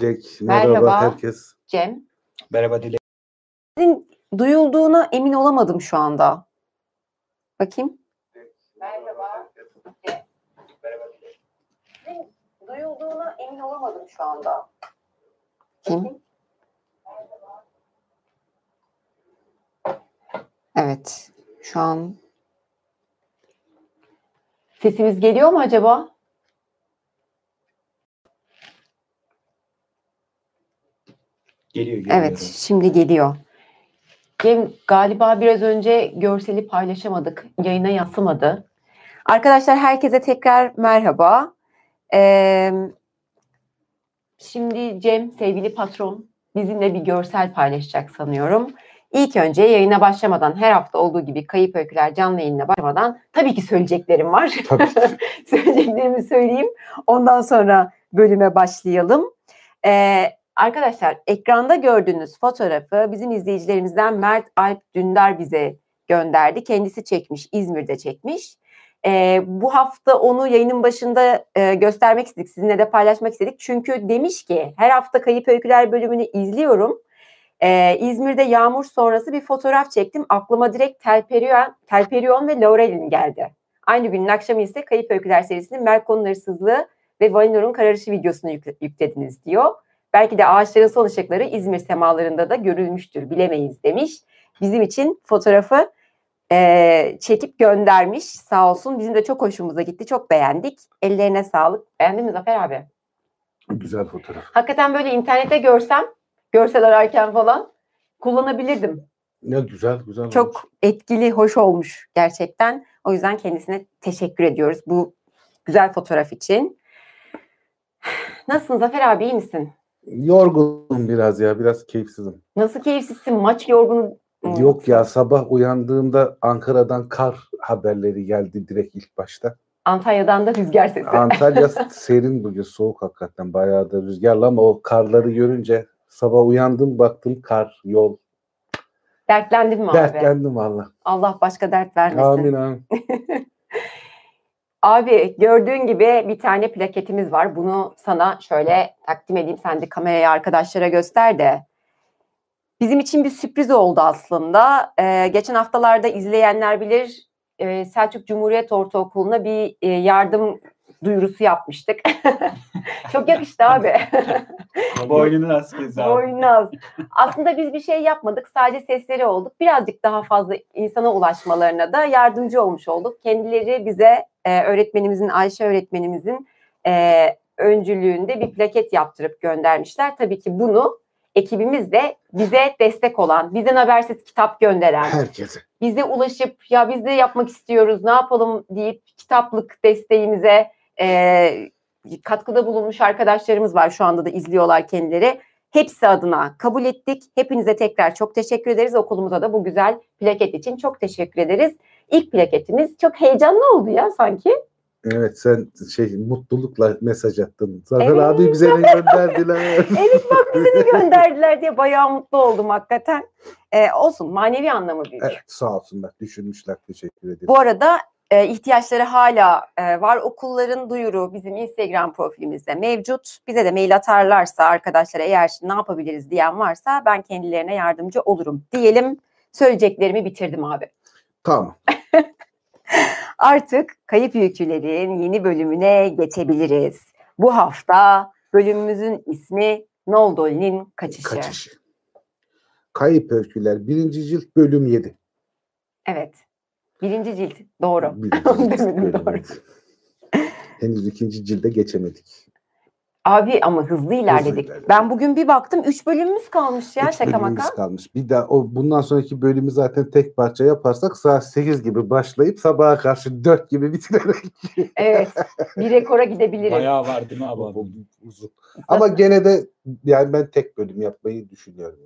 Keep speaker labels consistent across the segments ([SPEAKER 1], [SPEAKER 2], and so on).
[SPEAKER 1] Jack, merhaba,
[SPEAKER 2] Merhaba.
[SPEAKER 1] herkes.
[SPEAKER 2] Cem.
[SPEAKER 3] Merhaba Dilek.
[SPEAKER 2] Sizin duyulduğuna emin olamadım şu anda. Bakayım. Merhaba. Sizin duyulduğuna emin olamadım şu anda. Kim? Evet. Şu an sesimiz geliyor mu acaba?
[SPEAKER 3] Geliyor geliyor.
[SPEAKER 2] Evet, şimdi geliyor. Cem galiba biraz önce görseli paylaşamadık. Yayına yansımadı. Arkadaşlar herkese tekrar merhaba. Ee, şimdi Cem sevgili patron bizimle bir görsel paylaşacak sanıyorum. İlk önce yayına başlamadan her hafta olduğu gibi Kayıp Öyküler canlı yayınına başlamadan tabii ki söyleyeceklerim var.
[SPEAKER 1] Tabii.
[SPEAKER 2] söyleyeceklerimi söyleyeyim. Ondan sonra bölüme başlayalım. Ee, arkadaşlar ekranda gördüğünüz fotoğrafı bizim izleyicilerimizden Mert Alp Dündar bize gönderdi. Kendisi çekmiş, İzmir'de çekmiş. Ee, bu hafta onu yayının başında e, göstermek istedik, sizinle de paylaşmak istedik. Çünkü demiş ki her hafta Kayıp Öyküler bölümünü izliyorum. Ee, İzmir'de yağmur sonrası bir fotoğraf çektim. Aklıma direkt Telperion, Telperion ve Laurel'in geldi. Aynı günün akşamı ise Kayıp Öyküler serisinin Melkon'un hırsızlığı ve Valinor'un kararışı videosunu yükle- yüklediniz diyor. Belki de ağaçların son ışıkları İzmir semalarında da görülmüştür bilemeyiz demiş. Bizim için fotoğrafı eee, çekip göndermiş sağ olsun. Bizim de çok hoşumuza gitti çok beğendik. Ellerine sağlık. Beğendin mi Zafer abi?
[SPEAKER 1] Güzel fotoğraf.
[SPEAKER 2] Hakikaten böyle internette görsem görsel ararken falan kullanabilirdim.
[SPEAKER 1] Ne güzel, güzel. olmuş.
[SPEAKER 2] Çok etkili, hoş olmuş gerçekten. O yüzden kendisine teşekkür ediyoruz bu güzel fotoğraf için. Nasılsın Zafer abi iyi misin?
[SPEAKER 1] Yorgunum biraz ya, biraz keyifsizim.
[SPEAKER 2] Nasıl keyifsizsin? Maç yorgunu.
[SPEAKER 1] Yok ya, sabah uyandığımda Ankara'dan kar haberleri geldi direkt ilk başta.
[SPEAKER 2] Antalya'dan da rüzgar sesi.
[SPEAKER 1] Antalya serin bugün, soğuk hakikaten. Bayağı da rüzgarlı ama o karları görünce sabah uyandım baktım kar, yol.
[SPEAKER 2] Dertlendin mi abi?
[SPEAKER 1] Dertlendim valla.
[SPEAKER 2] Allah başka dert vermesin.
[SPEAKER 1] Amin amin.
[SPEAKER 2] Abi gördüğün gibi bir tane plaketimiz var. Bunu sana şöyle takdim edeyim. Sen de kamerayı arkadaşlara göster de. Bizim için bir sürpriz oldu aslında. Ee, geçen haftalarda izleyenler bilir e, Selçuk Cumhuriyet Ortaokulu'na bir e, yardım duyurusu yapmıştık. Çok yakıştı abi.
[SPEAKER 3] Boynunu az kez abi.
[SPEAKER 2] Boynaz. Aslında biz bir şey yapmadık. Sadece sesleri olduk. Birazcık daha fazla insana ulaşmalarına da yardımcı olmuş olduk. Kendileri bize e, öğretmenimizin, Ayşe öğretmenimizin e, öncülüğünde bir plaket yaptırıp göndermişler. Tabii ki bunu ekibimiz de bize destek olan, bizden habersiz kitap gönderen,
[SPEAKER 1] Herkese.
[SPEAKER 2] bize ulaşıp ya biz de yapmak istiyoruz ne yapalım deyip kitaplık desteğimize e, katkıda bulunmuş arkadaşlarımız var şu anda da izliyorlar kendileri. Hepsi adına kabul ettik. Hepinize tekrar çok teşekkür ederiz. Okulumuza da bu güzel plaket için çok teşekkür ederiz. İlk plaketimiz çok heyecanlı oldu ya sanki.
[SPEAKER 1] Evet sen şey mutlulukla mesaj attın. Zafer
[SPEAKER 2] Evet,
[SPEAKER 1] abi bize ne gönderdiler.
[SPEAKER 2] Evet bak bize de gönderdiler diye bayağı mutlu oldum hakikaten. E, olsun manevi anlamı büyük.
[SPEAKER 1] evet sağ olsunlar düşünmüşler teşekkür ederim.
[SPEAKER 2] Bu arada e, ihtiyaçları hala e, var. Okulların duyuru bizim Instagram profilimizde mevcut. Bize de mail atarlarsa arkadaşlara eğer ne yapabiliriz diyen varsa ben kendilerine yardımcı olurum diyelim. Söyleyeceklerimi bitirdim abi.
[SPEAKER 1] Tamam.
[SPEAKER 2] Artık Kayıp Öyküler'in yeni bölümüne geçebiliriz. Bu hafta bölümümüzün ismi Noldoli'nin Kaçışı.
[SPEAKER 1] Kaçışı. Kayıp Öyküler birinci cilt bölüm 7.
[SPEAKER 2] Evet. Birinci cilt. Doğru.
[SPEAKER 1] Birinci cilt,
[SPEAKER 2] demedim, doğru.
[SPEAKER 1] yedi. Henüz ikinci cilde geçemedik.
[SPEAKER 2] Abi ama hızlı ilerledik.
[SPEAKER 1] ilerledik.
[SPEAKER 2] Ben bugün bir baktım 3 bölümümüz kalmış ya
[SPEAKER 1] Üç
[SPEAKER 2] şaka
[SPEAKER 1] bölümümüz
[SPEAKER 2] maka.
[SPEAKER 1] kalmış. Bir daha o bundan sonraki bölümü zaten tek parça yaparsak saat 8 gibi başlayıp sabaha karşı 4 gibi bitirerek.
[SPEAKER 2] Evet. Bir rekora gidebiliriz.
[SPEAKER 3] Bayağı var değil mi abi?
[SPEAKER 1] uzun. Ama gene de yani ben tek bölüm yapmayı düşünüyorum.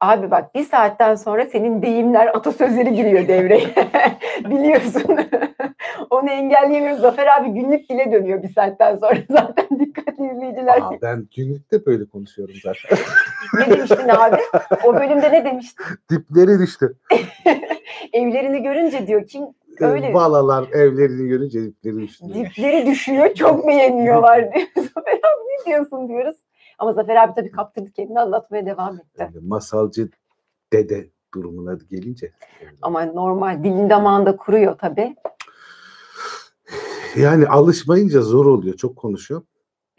[SPEAKER 2] Abi bak bir saatten sonra senin deyimler atasözleri giriyor devreye. Biliyorsun. Onu engelleyemiyoruz. Zafer abi günlük dile dönüyor bir saatten sonra. Zaten dikkatli izleyiciler.
[SPEAKER 1] Aa, ben günlükte böyle konuşuyorum zaten.
[SPEAKER 2] ne demiştin abi? O bölümde ne demiştin?
[SPEAKER 1] Dipleri düştü.
[SPEAKER 2] Evlerini görünce diyor kim Öyle.
[SPEAKER 1] Valalar evlerini görünce dipleri düştü.
[SPEAKER 2] dipleri düşüyor çok beğeniyorlar diyor. Zafer abi ne diyorsun diyoruz. Ama Zafer abi tabii kaptırdı kendini anlatmaya devam etti.
[SPEAKER 1] Yani masalcı dede durumuna gelince.
[SPEAKER 2] Ama normal dilin damağında kuruyor tabii.
[SPEAKER 1] Yani alışmayınca zor oluyor. Çok konuşuyor.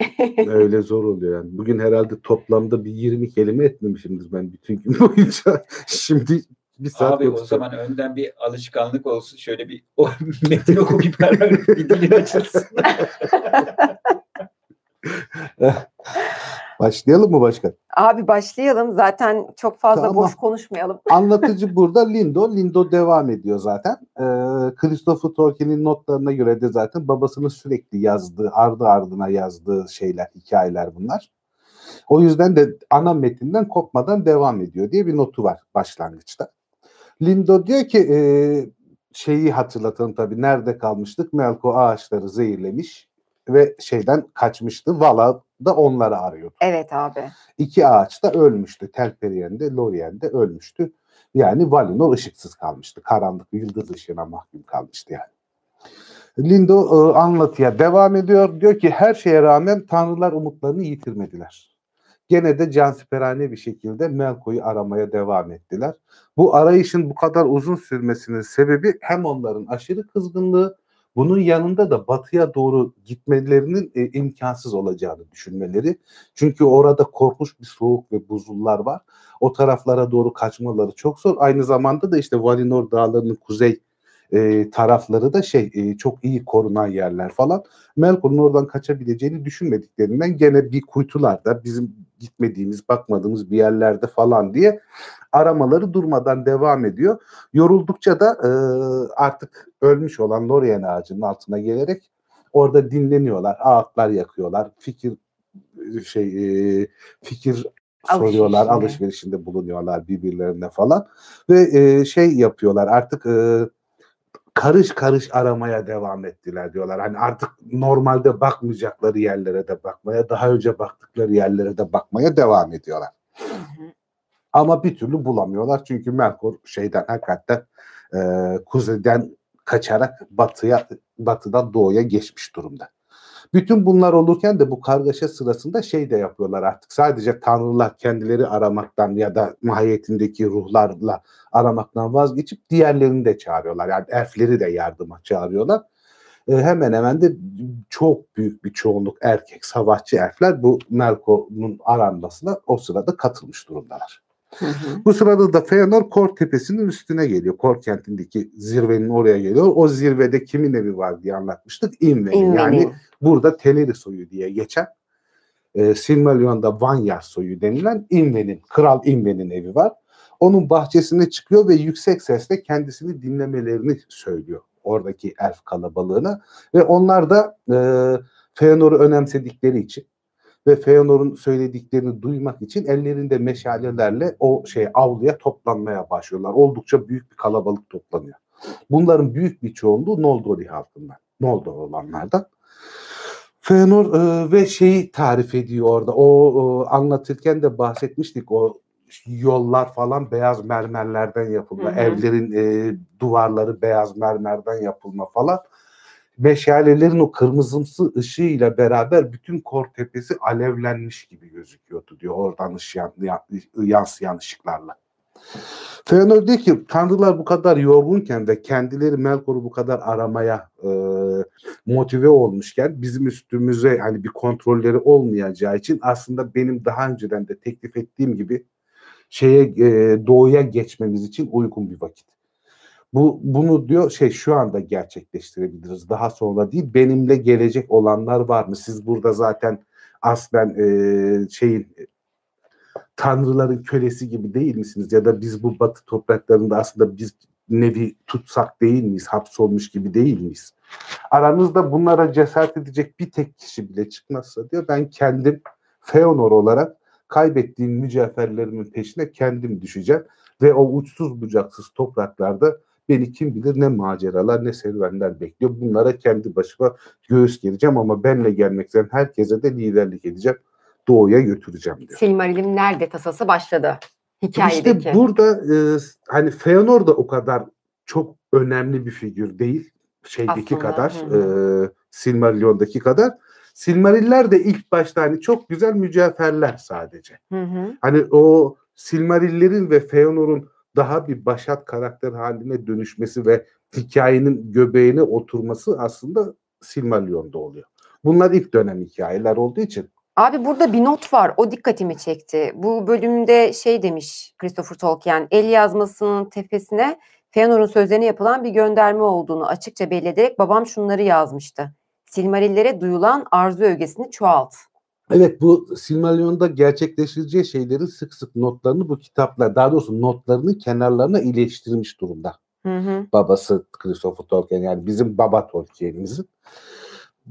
[SPEAKER 1] Öyle zor oluyor yani. Bugün herhalde toplamda bir 20 kelime etmemişimdir ben bütün gün boyunca. Şimdi bir saat
[SPEAKER 3] Abi o
[SPEAKER 1] konuşacağım.
[SPEAKER 3] zaman önden bir alışkanlık olsun. Şöyle bir o metin oku bir paragraf bir dilin açılsın.
[SPEAKER 1] Başlayalım mı başkan?
[SPEAKER 2] Abi başlayalım. Zaten çok fazla
[SPEAKER 1] Tamam.
[SPEAKER 2] boş konuşmayalım.
[SPEAKER 1] Anlatıcı burada Lindo. Lindo devam ediyor zaten. Ee, Christopher Tolkien'in notlarına göre de zaten babasının sürekli yazdığı, ardı ardına yazdığı şeyler, hikayeler bunlar. O yüzden de ana metinden kopmadan devam ediyor diye bir notu var başlangıçta. Lindo diyor ki e, şeyi hatırlatalım tabii. Nerede kalmıştık? Melko ağaçları zehirlemiş ve şeyden kaçmıştı. Vala da onları arıyordu.
[SPEAKER 2] Evet abi.
[SPEAKER 1] İki ağaç da ölmüştü. Telperiyen de Lorien de ölmüştü. Yani Valinor ışıksız kalmıştı. Karanlık yıldız ışığına mahkum kalmıştı yani. Lindo e, anlatıya devam ediyor. Diyor ki her şeye rağmen tanrılar umutlarını yitirmediler. Gene de cansiperane bir şekilde Melko'yu aramaya devam ettiler. Bu arayışın bu kadar uzun sürmesinin sebebi hem onların aşırı kızgınlığı bunun yanında da batıya doğru gitmelerinin e, imkansız olacağını düşünmeleri. Çünkü orada korkunç bir soğuk ve buzullar var. O taraflara doğru kaçmaları çok zor. Aynı zamanda da işte Valinor dağlarının kuzey e, tarafları da şey e, çok iyi korunan yerler falan. Melkor'un oradan kaçabileceğini düşünmediklerinden gene bir kuytularda bizim gitmediğimiz, bakmadığımız bir yerlerde falan diye aramaları durmadan devam ediyor. Yoruldukça da e, artık ölmüş olan Lorien ağacının altına gelerek orada dinleniyorlar, ağıtlar yakıyorlar, fikir şey e, fikir soruyorlar,
[SPEAKER 2] Alışverişinde.
[SPEAKER 1] alışverişinde bulunuyorlar birbirlerine falan ve e, şey yapıyorlar artık e, karış karış aramaya devam ettiler diyorlar. Hani artık normalde bakmayacakları yerlere de bakmaya, daha önce baktıkları yerlere de bakmaya devam ediyorlar. Ama bir türlü bulamıyorlar çünkü Melkor şeyden hakikaten e, kuzeyden kaçarak batıya batıdan doğuya geçmiş durumda. Bütün bunlar olurken de bu kargaşa sırasında şey de yapıyorlar artık. Sadece tanrılar kendileri aramaktan ya da mahiyetindeki ruhlarla aramaktan vazgeçip diğerlerini de çağırıyorlar. Yani elfleri de yardıma çağırıyorlar. E, hemen hemen de çok büyük bir çoğunluk erkek savaşçı elfler bu Melkor'un aranmasına o sırada katılmış durumdalar.
[SPEAKER 2] Hı hı.
[SPEAKER 1] Bu sırada da Feanor Kor tepesinin üstüne geliyor. Kor kentindeki zirvenin oraya geliyor. O zirvede kimin evi var diye anlatmıştık. Inven'in.
[SPEAKER 2] İnvenin.
[SPEAKER 1] Yani burada Teleri soyu diye geçen e, Silmarillion'da Vanyar soyu denilen Inven'in, Kral Inven'in evi var. Onun bahçesine çıkıyor ve yüksek sesle kendisini dinlemelerini söylüyor oradaki elf kalabalığına ve onlar da e, Feanor'u önemsedikleri için ve Feanor'un söylediklerini duymak için ellerinde meşalelerle o şey avluya toplanmaya başlıyorlar. Oldukça büyük bir kalabalık toplanıyor. Bunların büyük bir çoğunluğu Noldori halkından, Noldor olanlardan. Feanor e, ve şeyi tarif ediyor orada. O e, anlatırken de bahsetmiştik o yollar falan beyaz mermerlerden yapılma,
[SPEAKER 2] Hı hı.
[SPEAKER 1] evlerin e, duvarları beyaz mermerden yapılma falan. Meşalelerin o kırmızımsı ışığıyla beraber bütün kor tepesi alevlenmiş gibi gözüküyordu diyor oradan ışıyan, ya- yansıyan ışıklarla. Feanor diyor ki tanrılar bu kadar yorgunken ve kendileri Melkor'u bu kadar aramaya e, motive olmuşken bizim üstümüze hani bir kontrolleri olmayacağı için aslında benim daha önceden de teklif ettiğim gibi şeye e, doğuya geçmemiz için uygun bir vakit. Bu bunu diyor şey şu anda gerçekleştirebiliriz. Daha sonra değil. Benimle gelecek olanlar var mı? Siz burada zaten aslen e, şeyin e, tanrıların kölesi gibi değil misiniz? Ya da biz bu batı topraklarında aslında biz nevi tutsak değil miyiz? Hapsolmuş gibi değil miyiz? Aranızda bunlara cesaret edecek bir tek kişi bile çıkmazsa diyor ben kendim Feanor olarak kaybettiğim mücevherlerimin peşine kendim düşeceğim ve o uçsuz bucaksız topraklarda beni kim bilir ne maceralar ne serüvenler bekliyor. Bunlara kendi başıma göğüs gereceğim ama benle gelmek isteyen herkese de liderlik edeceğim. Doğuya götüreceğim diyor.
[SPEAKER 2] Silmarillion nerede tasası başladı hikayedeki.
[SPEAKER 1] İşte burada e, hani Feanor da o kadar çok önemli bir figür değil. Şeydeki
[SPEAKER 2] Aslında,
[SPEAKER 1] kadar,
[SPEAKER 2] hı
[SPEAKER 1] e, Silmarillion'daki kadar. Silmariller de ilk başta hani çok güzel mücevherler sadece.
[SPEAKER 2] Hı hı.
[SPEAKER 1] Hani o Silmarillerin ve Feanor'un daha bir başat karakter haline dönüşmesi ve hikayenin göbeğine oturması aslında Silmarillion'da oluyor. Bunlar ilk dönem hikayeler olduğu için
[SPEAKER 2] Abi burada bir not var. O dikkatimi çekti. Bu bölümde şey demiş Christopher Tolkien. El yazmasının tepesine Feanor'un sözlerine yapılan bir gönderme olduğunu açıkça belli ederek babam şunları yazmıştı. Silmarillere duyulan arzu ögesini çoğalt.
[SPEAKER 1] Evet bu Silmarillion'da gerçekleşeceği şeylerin sık sık notlarını bu kitaplar daha doğrusu notlarını kenarlarına iyileştirmiş durumda.
[SPEAKER 2] Hı hı.
[SPEAKER 1] Babası Christopher Tolkien yani bizim baba Tolkien'imizin.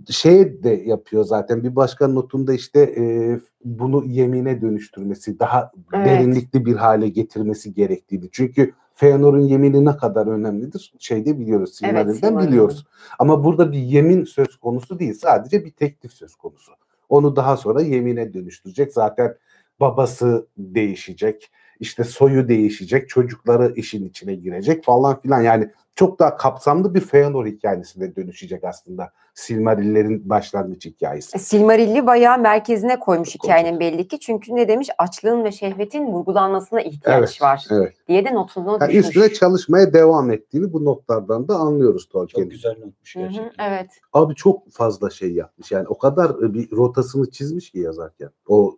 [SPEAKER 1] Şey de yapıyor zaten bir başka notunda işte e, bunu yemine dönüştürmesi daha
[SPEAKER 2] Evet.
[SPEAKER 1] derinlikli bir hale getirmesi gerektiğini. Çünkü Feanor'un yemini ne kadar önemlidir şeyde biliyoruz
[SPEAKER 2] Evet,
[SPEAKER 1] Silmarillion'dan
[SPEAKER 2] Silmarillion.
[SPEAKER 1] biliyoruz. Ama burada bir yemin söz konusu değil sadece bir teklif söz konusu. Onu daha sonra yemine dönüştürecek. Zaten babası değişecek. İşte soyu değişecek. Çocukları işin içine girecek falan filan. Yani çok daha kapsamlı bir Feanor hikayesine dönüşecek aslında. Silmarillerin başlangıç hikayesi.
[SPEAKER 2] E, Silmarilli bayağı merkezine koymuş
[SPEAKER 1] Koyacak.
[SPEAKER 2] hikayenin belli ki. Çünkü ne demiş? Açlığın ve şehvetin vurgulanmasına ihtiyaç
[SPEAKER 1] Evet,
[SPEAKER 2] var
[SPEAKER 1] Evet.
[SPEAKER 2] diye de notunda
[SPEAKER 1] Yani
[SPEAKER 2] düşmüş.
[SPEAKER 1] üstüne çalışmaya devam ettiğini bu notlardan da anlıyoruz Tolkien'in.
[SPEAKER 3] Çok güzel notmuş
[SPEAKER 2] Hı hı,
[SPEAKER 3] gerçekten.
[SPEAKER 2] evet.
[SPEAKER 1] Abi çok fazla şey yapmış. Yani o kadar e, bir rotasını çizmiş ki yazarken. O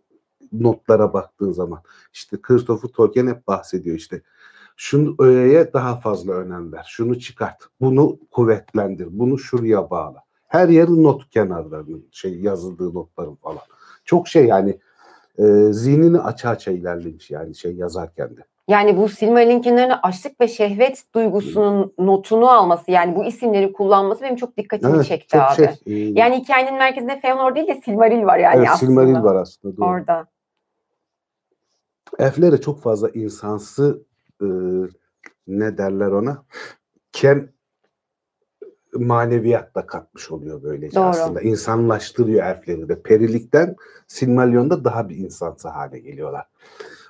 [SPEAKER 1] notlara baktığın zaman. İşte Christopher Tolkien hep bahsediyor işte. Şunu öğeye daha fazla önem ver. Şunu çıkart. Bunu kuvvetlendir. Bunu şuraya bağla. Her yerin not kenarlarının şey yazıldığı notların falan. Çok şey yani e, zihnini aça aça ilerlemiş yani şey yazarken de.
[SPEAKER 2] Yani bu Silmaril'in kenarına açlık ve şehvet duygusunun notunu alması yani bu isimleri kullanması benim çok dikkatimi
[SPEAKER 1] Evet,
[SPEAKER 2] çekti
[SPEAKER 1] çok
[SPEAKER 2] abi.
[SPEAKER 1] şey. e,
[SPEAKER 2] Yani hikayenin merkezinde Feanor değil de Silmaril var yani
[SPEAKER 1] evet,
[SPEAKER 2] aslında.
[SPEAKER 1] Silmaril var aslında. Doğru.
[SPEAKER 2] Orada.
[SPEAKER 1] Elflere çok fazla insansı e, ne derler ona kem maneviyat da katmış oluyor böylece
[SPEAKER 2] Doğru.
[SPEAKER 1] aslında. İnsanlaştırıyor elfleri de. Perilikten Silmarillion'da daha bir insansı hale geliyorlar.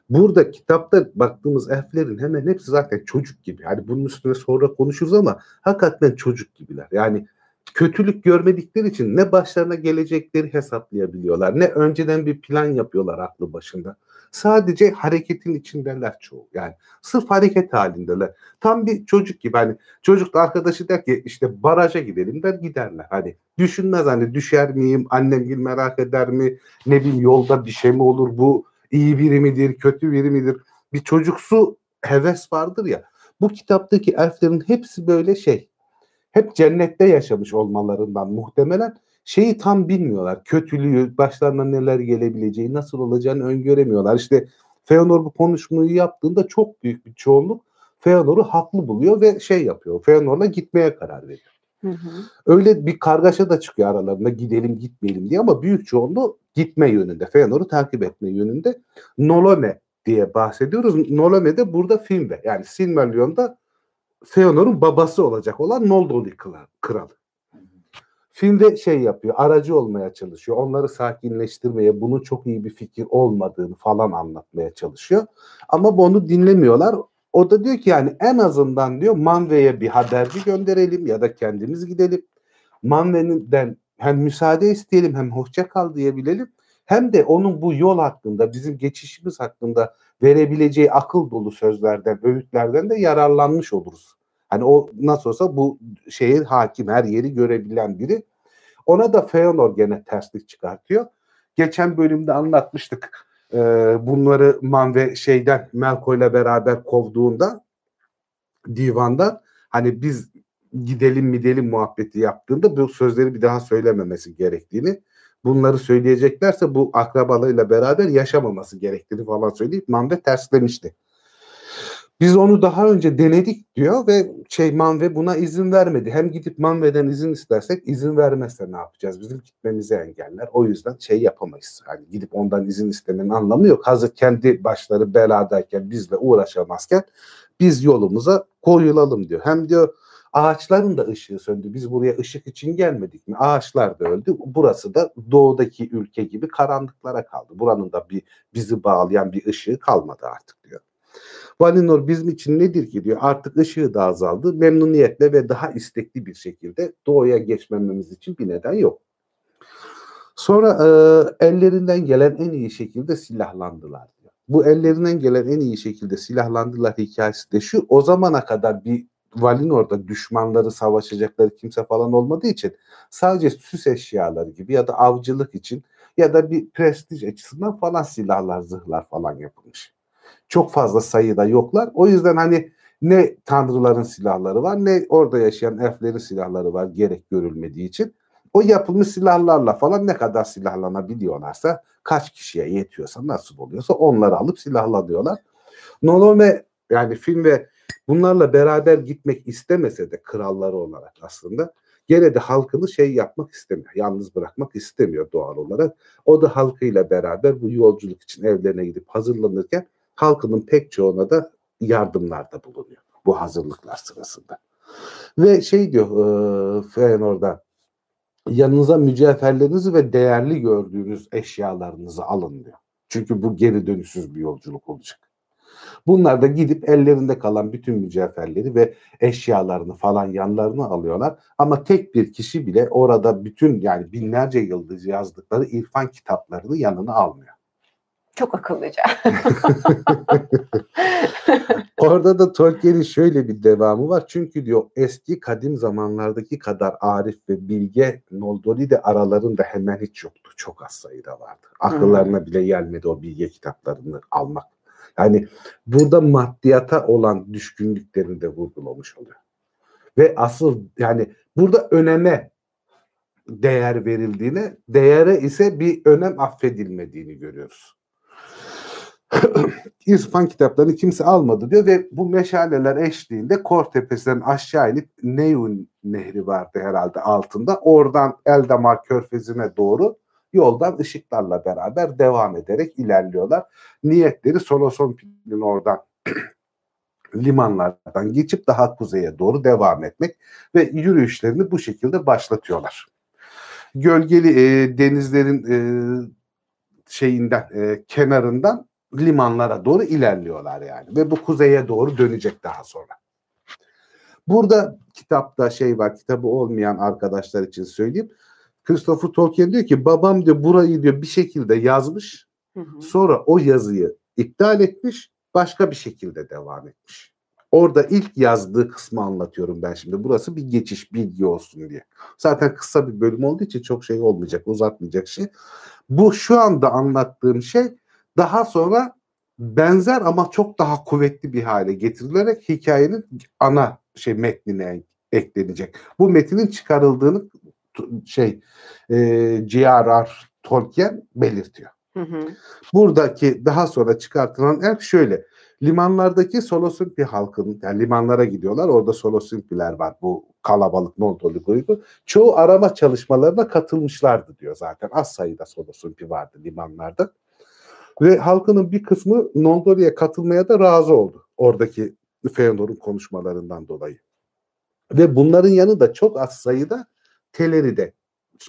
[SPEAKER 1] Burada kitapta baktığımız elflerin hemen hepsi zaten çocuk gibi. Yani bunun üstüne sonra konuşuruz ama hakikaten çocuk gibiler. Yani kötülük görmedikleri için ne başlarına gelecekleri hesaplayabiliyorlar. Ne önceden bir plan yapıyorlar aklı başında. Sadece hareketin içindeler çoğu. Yani sırf hareket halindeler. Tam bir çocuk gibi. Hani çocuk da arkadaşı der ki işte baraja gidelim der giderler. Hani düşünmez hani düşer miyim, annem gibi merak eder mi, ne bileyim yolda bir şey mi olur bu iyi biri midir, kötü biri midir? Bir çocuksu heves vardır ya. Bu kitaptaki elflerin hepsi böyle şey. Hep cennette yaşamış olmalarından muhtemelen şeyi tam bilmiyorlar. Kötülüğü, başlarına neler gelebileceği, nasıl olacağını öngöremiyorlar. İşte Feanor bu konuşmayı yaptığında çok büyük bir çoğunluk Feanor'u haklı buluyor ve şey yapıyor. Feanor'la gitmeye karar veriyor.
[SPEAKER 2] Hı hı.
[SPEAKER 1] Öyle bir kargaşa da çıkıyor aralarında gidelim gitmeyelim diye ama büyük çoğunluğu gitme yönünde. Feanor'u takip etme yönünde. Nolome diye bahsediyoruz. Nolome de burada filmde. Yani Silmarillion'da Feanor'un babası olacak olan Noldor kral- kralı. Filmde şey yapıyor, aracı olmaya çalışıyor. Onları sakinleştirmeye, bunun çok iyi bir fikir olmadığını falan anlatmaya çalışıyor. Ama bu onu dinlemiyorlar. O da diyor ki yani en azından diyor Manve'ye bir haberci gönderelim ya da kendimiz gidelim. Manve'den hem müsaade isteyelim hem hoşça kal diyebilelim. Hem de onun bu yol hakkında, bizim geçişimiz hakkında verebileceği akıl dolu sözlerden, öğütlerden de yararlanmış oluruz. Hani o nasıl olsa bu şeye hakim, her yeri görebilen biri. Ona da Feanor gene terslik çıkartıyor. Geçen bölümde anlatmıştık. Ee, bunları Manve şeyden Melko'yla beraber kovduğunda divanda hani biz gidelim mi gidelim muhabbeti yaptığında bu sözleri bir daha söylememesi gerektiğini bunları söyleyeceklerse bu akrabalarıyla beraber yaşamaması gerektiğini falan söyleyip Manve terslemişti. Biz onu daha önce denedik diyor ve şey Manve buna izin vermedi. Hem gidip Manve'den izin istersek izin vermezse ne yapacağız? Bizim gitmemizi engeller. O yüzden şey yapamayız. Hani gidip ondan izin istemenin anlamı yok. Hazır kendi başları beladayken bizle uğraşamazken biz yolumuza koyulalım diyor. Hem diyor ağaçların da ışığı söndü. Biz buraya ışık için gelmedik mi? Ağaçlar da öldü. Burası da doğudaki ülke gibi karanlıklara kaldı. Buranın da bir bizi bağlayan bir ışığı kalmadı artık diyor. Valinor bizim için nedir ki diyor artık ışığı da azaldı memnuniyetle ve daha istekli bir şekilde doğuya geçmememiz için bir neden yok. Sonra e, ellerinden gelen en iyi şekilde silahlandılar. Bu ellerinden gelen en iyi şekilde silahlandılar hikayesi de şu. O zamana kadar bir Valinor'da düşmanları savaşacakları kimse falan olmadığı için sadece süs eşyaları gibi ya da avcılık için ya da bir prestij açısından falan silahlar, zırhlar falan yapılmış. Çok fazla sayıda yoklar. O yüzden hani ne tanrıların silahları var ne orada yaşayan elflerin silahları var gerek görülmediği için. O yapılmış silahlarla falan ne kadar silahlanabiliyorlarsa kaç kişiye yetiyorsa nasıl oluyorsa onları alıp silahlanıyorlar. Nolome yani film ve bunlarla beraber gitmek istemese de kralları olarak aslında gene de halkını şey yapmak istemiyor. Yalnız bırakmak istemiyor doğal olarak. O da halkıyla beraber bu yolculuk için evlerine gidip hazırlanırken halkının pek çoğuna da yardımlarda bulunuyor bu hazırlıklar sırasında. Ve şey diyor e, Feyenoord'a yanınıza mücevherlerinizi ve değerli gördüğünüz eşyalarınızı alın diyor. Çünkü bu geri dönüşsüz bir yolculuk olacak. Bunlar da gidip ellerinde kalan bütün mücevherleri ve eşyalarını falan yanlarına alıyorlar. Ama tek bir kişi bile orada bütün yani binlerce yıldız yazdıkları irfan kitaplarını yanına almıyor.
[SPEAKER 2] Çok akıllıca.
[SPEAKER 1] Orada da Tolkien'in şöyle bir devamı var. Çünkü diyor eski kadim zamanlardaki kadar arif ve bilge Noldori de aralarında hemen hiç yoktu. Çok az sayıda vardı. Akıllarına bile gelmedi o bilge kitaplarını almak. Yani burada maddiyata olan düşkünlüklerini de vurgulamış oluyor. Ve asıl yani burada öneme değer verildiğine, değere ise bir önem affedilmediğini görüyoruz. İrfan kitaplarını kimse almadı diyor ve bu meşaleler eşliğinde Kor Tepesi'nden aşağı inip Neyun Nehri vardı herhalde altında. Oradan Eldamar Körfezi'ne doğru yoldan ışıklarla beraber devam ederek ilerliyorlar. Niyetleri Solosonpi'nin oradan limanlardan geçip daha kuzeye doğru devam etmek ve yürüyüşlerini bu şekilde başlatıyorlar. Gölgeli e, denizlerin e, şeyinden e, kenarından limanlara doğru ilerliyorlar yani ve bu kuzeye doğru dönecek daha sonra. Burada kitapta şey var kitabı olmayan arkadaşlar için söyleyeyim. Christopher Tolkien diyor ki babam diyor burayı diyor bir şekilde yazmış. Hı hı. Sonra o yazıyı iptal etmiş, başka bir şekilde devam etmiş. Orada ilk yazdığı kısmı anlatıyorum ben şimdi. Burası bir geçiş bilgi olsun diye. Zaten kısa bir bölüm olduğu için çok şey olmayacak, uzatmayacak şey. Bu şu anda anlattığım şey daha sonra benzer ama çok daha kuvvetli bir hale getirilerek hikayenin ana şey metnine eklenecek. Bu metinin çıkarıldığını şey e, J.R.R. Tolkien belirtiyor. Hı hı. Buradaki daha sonra çıkartılan el şöyle. Limanlardaki Solosumpi halkının yani limanlara gidiyorlar. Orada Solosumpiler var. Bu kalabalık Noldolu grubu. Çoğu arama çalışmalarına katılmışlardı diyor zaten. Az sayıda Solosumpi vardı limanlarda. Ve halkının bir kısmı Noldori'ye katılmaya da razı oldu. Oradaki Feanor'un konuşmalarından dolayı. Ve bunların yanında çok az sayıda Teleri de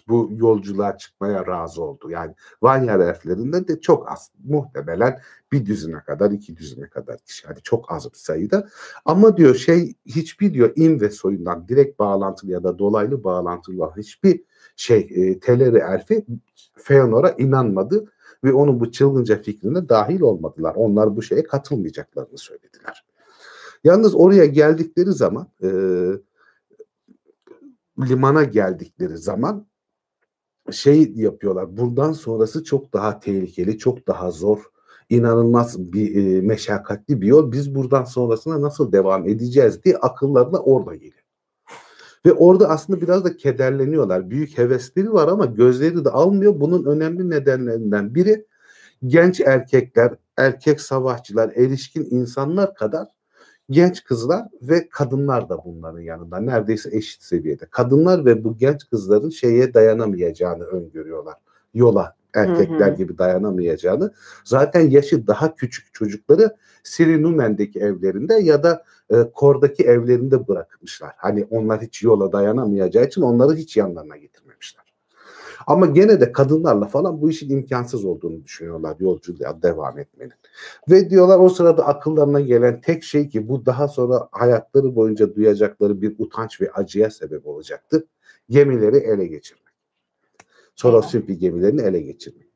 [SPEAKER 1] bu yolculuğa çıkmaya razı oldu. Yani Vanyar elflerinden de çok az. Muhtemelen bir düzine kadar, iki düzine kadar kişi. Yani çok az bir sayıda. Ama diyor şey hiçbir diyor in ve soyundan direkt bağlantılı ya da dolaylı bağlantılı olan hiçbir şey e, Teleri elfi Feanor'a inanmadı ve onun bu çılgınca fikrine dahil olmadılar. Onlar bu şeye katılmayacaklarını söylediler. Yalnız oraya geldikleri zaman e, limana geldikleri zaman şey yapıyorlar. Buradan sonrası çok daha tehlikeli, çok daha zor, inanılmaz bir e, meşakkatli bir yol. Biz buradan sonrasına nasıl devam edeceğiz diye akıllarına orada geliyor. Ve orada aslında biraz da kederleniyorlar. Büyük hevesleri var ama gözleri de almıyor. Bunun önemli nedenlerinden biri genç erkekler, erkek savaşçılar, erişkin insanlar kadar genç kızlar ve kadınlar da bunların yanında neredeyse eşit seviyede. Kadınlar ve bu genç kızların şeye dayanamayacağını öngörüyorlar. Yola erkekler hı hı. gibi dayanamayacağını. Zaten yaşı daha küçük çocukları Sirinumen'deki evlerinde ya da e, Kor'daki evlerinde bırakmışlar. Hani onlar hiç yola dayanamayacağı için onları hiç yanlarına getirmemişler. Ama gene de kadınlarla falan bu işin imkansız olduğunu düşünüyorlar yolculuğa devam etmenin. Ve diyorlar o sırada akıllarına gelen tek şey ki bu daha sonra hayatları boyunca duyacakları bir utanç ve acıya sebep olacaktı. Gemileri ele geçirmek. Sorosympi gemilerini ele geçirmek.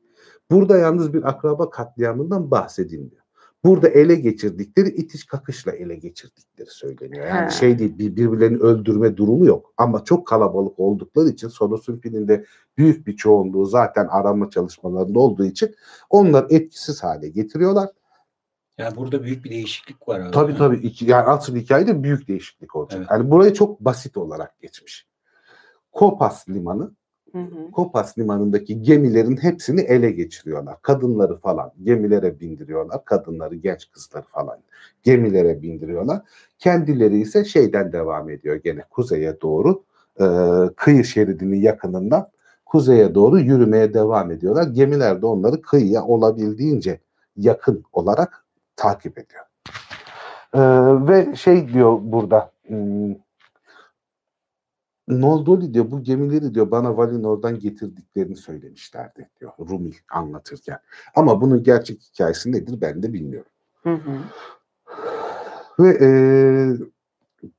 [SPEAKER 1] Burada yalnız bir akraba katliamından bahsedilmiyor. Burada ele geçirdikleri itiş kakışla ele geçirdikleri söyleniyor. Yani
[SPEAKER 2] Ha.
[SPEAKER 1] şey değil bir- birbirlerini öldürme durumu yok. Ama çok kalabalık oldukları için Sorosympi'nin de büyük bir çoğunluğu zaten arama çalışmalarında olduğu için onlar etkisiz hale getiriyorlar.
[SPEAKER 3] Yani burada büyük bir değişiklik var abi.
[SPEAKER 1] Tabii tabii. Iki, yani asıl hikayede büyük değişiklik olacak.
[SPEAKER 3] Evet.
[SPEAKER 1] Yani burayı çok basit olarak geçmiş. Kopas limanı, Kopas limanındaki gemilerin hepsini ele geçiriyorlar. Kadınları falan gemilere bindiriyorlar. Kadınları, genç kızları falan gemilere bindiriyorlar. Kendileri ise şeyden devam ediyor gene kuzeye doğru e, kıyı şeridinin yakınından kuzeye doğru yürümeye devam ediyorlar. Gemiler de onları kıyıya olabildiğince yakın olarak takip ediyor. E, ve şey diyor burada hmm, Noldoli diyor bu gemileri diyor bana Valinor'dan getirdiklerini söylemişlerdi diyor Rumil anlatırken. Ama bunun gerçek hikayesi nedir ben de bilmiyorum.
[SPEAKER 2] Hı hı.
[SPEAKER 1] Ve e,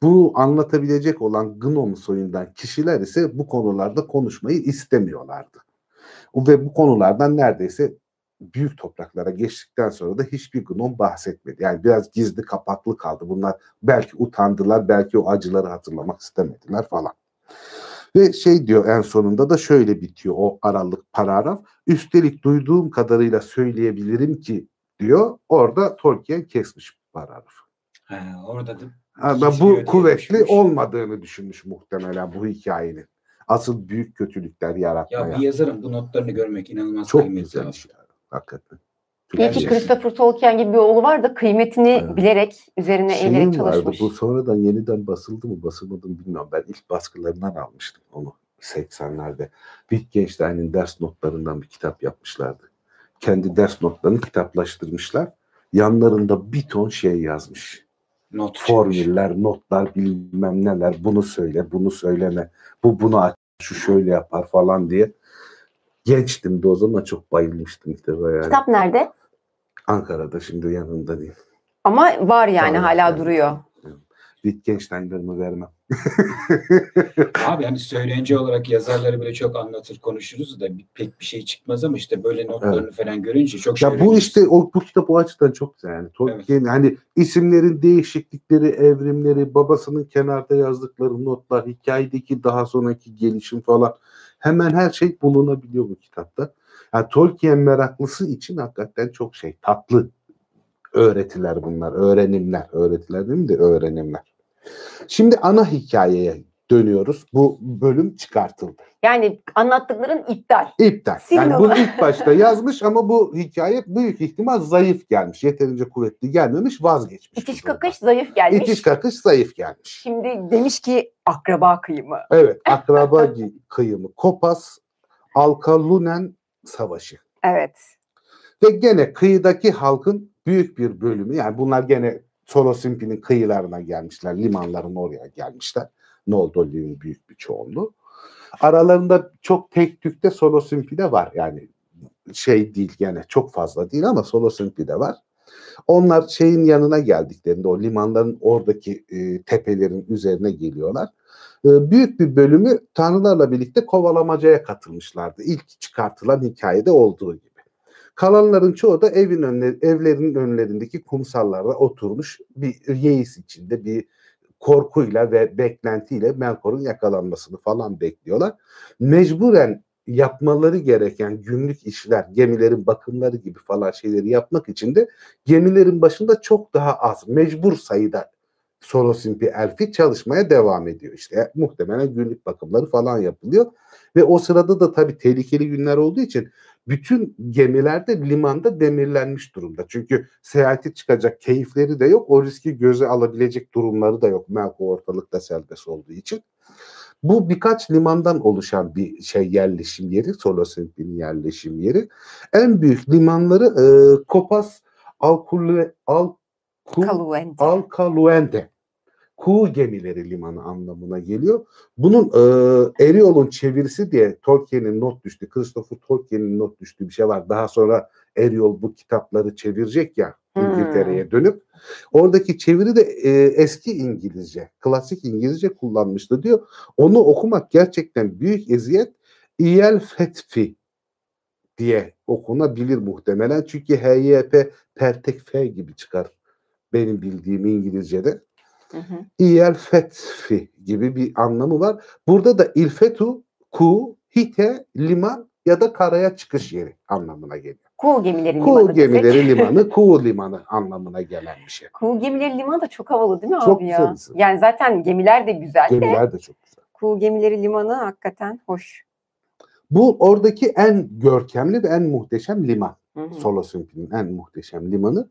[SPEAKER 1] bu anlatabilecek olan Gnom soyundan kişiler ise bu konularda konuşmayı istemiyorlardı. Ve bu konulardan neredeyse büyük topraklara geçtikten sonra da hiçbir Gnom bahsetmedi. Yani biraz gizli kapaklı kaldı. Bunlar belki utandılar, belki o acıları hatırlamak istemediler falan. Ve şey diyor en sonunda da şöyle bitiyor o aralık paragraf. Üstelik duyduğum kadarıyla söyleyebilirim ki diyor. Orada Tolkien kesmiş paragrafı.
[SPEAKER 3] Ha, orada da
[SPEAKER 1] Ama bu kuvvetli
[SPEAKER 3] düşünmüş.
[SPEAKER 1] olmadığını düşünmüş muhtemelen bu hikayenin. Asıl büyük kötülükler
[SPEAKER 3] ya
[SPEAKER 1] yaratmaya.
[SPEAKER 3] bir yazarın bu notlarını görmek inanılmaz
[SPEAKER 1] Çok
[SPEAKER 3] kıymetli.
[SPEAKER 1] güzel
[SPEAKER 3] abi.
[SPEAKER 1] iş yani. Hakikaten.
[SPEAKER 2] İyi ki
[SPEAKER 3] Gerçekten.
[SPEAKER 2] Christopher Tolkien gibi bir oğlu var da kıymetini
[SPEAKER 1] Evet.
[SPEAKER 2] bilerek üzerine
[SPEAKER 1] Şeyim
[SPEAKER 2] eğilerek
[SPEAKER 1] vardı,
[SPEAKER 2] çalışmış.
[SPEAKER 1] bu sonradan yeniden basıldı mı basılmadı mı bilmiyorum. Ben ilk baskılarından almıştım onu 80'lerde. Wittgenstein'in ders notlarından bir kitap yapmışlardı. Kendi ders notlarını kitaplaştırmışlar. Yanlarında bir ton şey yazmış.
[SPEAKER 3] Not çıkmış.
[SPEAKER 1] formüller, notlar bilmem neler bunu söyle, bunu söyleme, bu bunu aç, şu şöyle yapar falan diye. Gençtim de o zaman çok bayılmıştım kitaba yani.
[SPEAKER 2] Kitap nerede?
[SPEAKER 1] Ankara'da şimdi yanında değil.
[SPEAKER 2] Ama var yani
[SPEAKER 1] Var,
[SPEAKER 2] hala
[SPEAKER 1] evet.
[SPEAKER 2] duruyor.
[SPEAKER 1] Wittgenstein'lerimi vermem.
[SPEAKER 3] Abi hani söyleyince olarak yazarları böyle çok anlatır konuşuruz da pek bir şey çıkmaz ama işte böyle notlarını falan görünce çok şey
[SPEAKER 1] Ya bu işte o bu kitap o açıdan çok güzel yani. Tolkien hani isimlerin değişiklikleri, evrimleri, babasının kenarda yazdıkları notlar, hikayedeki daha sonraki gelişim falan hemen her şey bulunabiliyor bu kitapta. Yani Tolkien meraklısı için hakikaten çok şey tatlı öğretiler bunlar, öğrenimler, öğretiler değil mi de öğrenimler. Şimdi ana hikayeye dönüyoruz. Bu bölüm çıkartıldı.
[SPEAKER 2] Yani anlattıkların iptal.
[SPEAKER 1] İptal.
[SPEAKER 2] Silin
[SPEAKER 1] Yani bunu ilk başta yazmış ama bu hikaye büyük ihtimal zayıf gelmiş. Yeterince kuvvetli gelmemiş vazgeçmiş.
[SPEAKER 2] İtiş kakış zayıf gelmiş.
[SPEAKER 1] İtiş kakış zayıf gelmiş.
[SPEAKER 2] Şimdi demiş ki akraba kıyımı.
[SPEAKER 1] Evet akraba kıyımı. Kopas Alkalunen Savaşı.
[SPEAKER 2] Evet.
[SPEAKER 1] Ve gene kıyıdaki halkın büyük bir bölümü yani bunlar gene Sorosimpi'nin kıyılarına gelmişler. Limanların oraya gelmişler. Noldoli'nin büyük bir çoğunluğu. Aralarında çok tek tük de Sorosimpi de var. Yani şey değil gene çok fazla değil ama Sorosimpi de var. Onlar şeyin yanına geldiklerinde o limanların oradaki e, tepelerin üzerine geliyorlar. E, büyük bir bölümü tanrılarla birlikte kovalamacaya katılmışlardı. İlk çıkartılan hikayede olduğu gibi. Kalanların çoğu da evin önleri, evlerinin önlerindeki kumsallarda oturmuş bir yeis içinde bir korkuyla ve beklentiyle Melkor'un yakalanmasını falan bekliyorlar. Mecburen yapmaları gereken günlük işler, gemilerin bakımları gibi falan şeyleri yapmak için de gemilerin başında çok daha az, mecbur sayıda Sorosimpi elfi çalışmaya devam ediyor. İşte e, muhtemelen günlük bakımları falan yapılıyor. Ve o sırada da tabii tehlikeli günler olduğu için bütün gemiler de limanda demirlenmiş durumda. Çünkü seyahate çıkacak keyifleri de yok. O riski göze alabilecek durumları da yok. Melko ortalıkta serbest olduğu için. Bu birkaç limandan oluşan bir şey yerleşim yeri. Solosimpi'nin yerleşim yeri. En büyük limanları e, Kopas Alkule, Al, Ku-
[SPEAKER 2] Kaluente.
[SPEAKER 1] Kuğu gemileri limanı anlamına geliyor. Bunun e, Eriol'un çevirisi diye Tolkien'in not düştü. Christopher Tolkien'in not düştüğü bir şey var. Daha sonra Eriol bu kitapları çevirecek ya
[SPEAKER 2] Hmm.
[SPEAKER 1] İngiltere'ye dönüp. Oradaki çeviri de e, eski İngilizce, klasik İngilizce kullanmıştı diyor. Onu okumak gerçekten büyük eziyet. İyel Fetfi diye okunabilir muhtemelen. Çünkü HYP Pertek F gibi çıkar. Benim bildiğim İngilizce'de.
[SPEAKER 2] Hı hı.
[SPEAKER 1] İyel Fetfi gibi bir anlamı var. Burada da ilfetu, ku, hite, liman ya da karaya çıkış yeri anlamına geliyor.
[SPEAKER 2] Kuğu gemilerin
[SPEAKER 1] Kuğu
[SPEAKER 2] limanı desek.
[SPEAKER 1] gemileri limanı, Kuğu limanı anlamına gelen bir şey.
[SPEAKER 2] Kuğu gemileri limanı da çok havalı değil mi
[SPEAKER 1] Çok
[SPEAKER 2] abi ya?
[SPEAKER 1] güzel isim.
[SPEAKER 2] Yani zaten gemiler de güzel de
[SPEAKER 1] Gemiler de çok güzel.
[SPEAKER 2] Kuğu gemileri limanı hakikaten hoş.
[SPEAKER 1] Bu oradaki en görkemli ve en muhteşem liman. Solosymphony'nin en muhteşem limanı.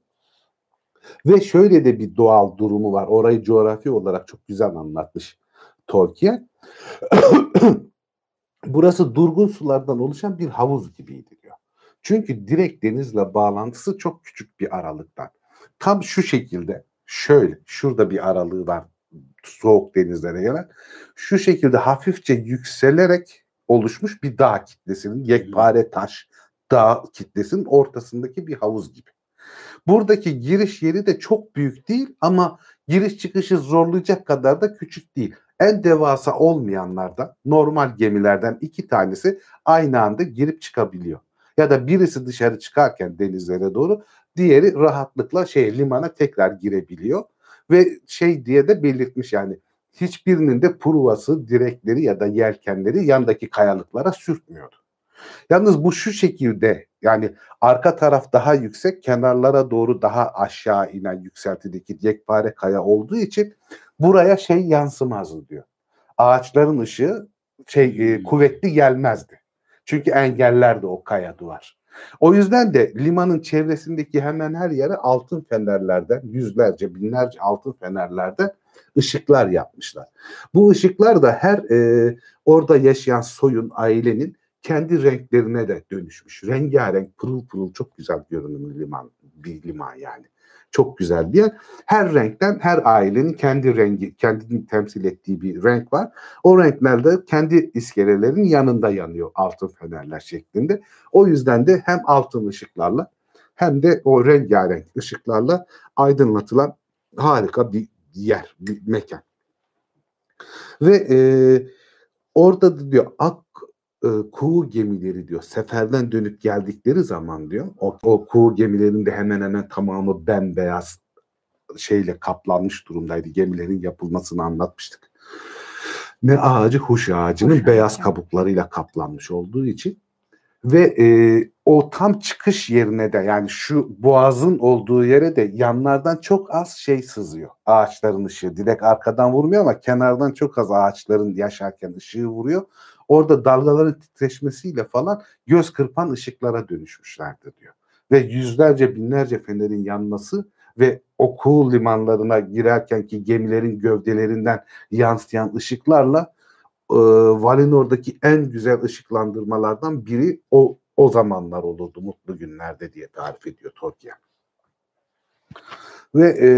[SPEAKER 1] Ve şöyle de bir doğal durumu var. Orayı coğrafi olarak çok güzel anlatmış Tolkien. Burası durgun sulardan oluşan bir havuz gibiydi diyor. Çünkü direkt denizle bağlantısı çok küçük bir aralıktan. Tam şu şekilde şöyle şurada bir aralığı var soğuk denizlere gelen. Şu şekilde hafifçe yükselerek oluşmuş bir dağ kitlesinin yekpare taş dağ kitlesinin ortasındaki bir havuz gibi. Buradaki giriş yeri de çok büyük değil ama giriş çıkışı zorlayacak kadar da küçük değil. En devasa olmayanlardan normal gemilerden iki tanesi aynı anda girip çıkabiliyor. Ya da birisi dışarı çıkarken denizlere doğru diğeri rahatlıkla şey limana tekrar girebiliyor. Ve şey diye de belirtmiş yani hiçbirinin de pruvası, direkleri ya da yelkenleri yandaki kayalıklara sürtmüyordu. Yalnız bu şu şekilde yani arka taraf daha yüksek, kenarlara doğru daha aşağı inen yükseltideki yekpare kaya olduğu için buraya şey yansımazdı diyor. Ağaçların ışığı şey e,
[SPEAKER 3] Hmm.
[SPEAKER 1] kuvvetli gelmezdi. Çünkü engellerdi o kaya duvar. O yüzden de limanın çevresindeki hemen her yere altın fenerlerden, yüzlerce, binlerce altın fenerlerden ışıklar yapmışlar. Bu ışıklar da her e, orada yaşayan soyun, ailenin kendi renklerine de dönüşmüş. Rengarenk, pırıl pırıl çok güzel görünümlü liman, bir liman yani. Çok güzel bir yer. Her renkten her ailenin kendi rengi, kendini temsil ettiği bir renk var. O renklerde kendi iskelelerin yanında yanıyor altın fenerler şeklinde. O yüzden de hem altın ışıklarla hem de o rengarenk ışıklarla aydınlatılan harika bir yer, bir mekan. Ve e, orada da diyor ak e, kuğu gemileri diyor seferden dönüp geldikleri zaman diyor o, o kuğu gemilerinde hemen hemen tamamı bembeyaz şeyle kaplanmış durumdaydı. Gemilerin yapılmasını anlatmıştık. Ne ağacı huş ağacının
[SPEAKER 2] Huş
[SPEAKER 1] beyaz
[SPEAKER 2] ağacı.
[SPEAKER 1] kabuklarıyla kaplanmış olduğu için ve e, o tam çıkış yerine de yani şu boğazın olduğu yere de yanlardan çok az şey sızıyor. Ağaçların ışığı. Direkt arkadan vurmuyor ama kenardan çok az ağaçların yaşarken ışığı vuruyor. Orada dalgaların titreşmesiyle falan göz kırpan ışıklara dönüşmüşlerdir diyor. Ve yüzlerce binlerce fenerin yanması ve o kuğu limanlarına girerkenki gemilerin gövdelerinden yansıyan ışıklarla e, Valinor'daki en güzel ışıklandırmalardan biri o o zamanlar olurdu mutlu günlerde diye tarif ediyor Tolkien. Ve e,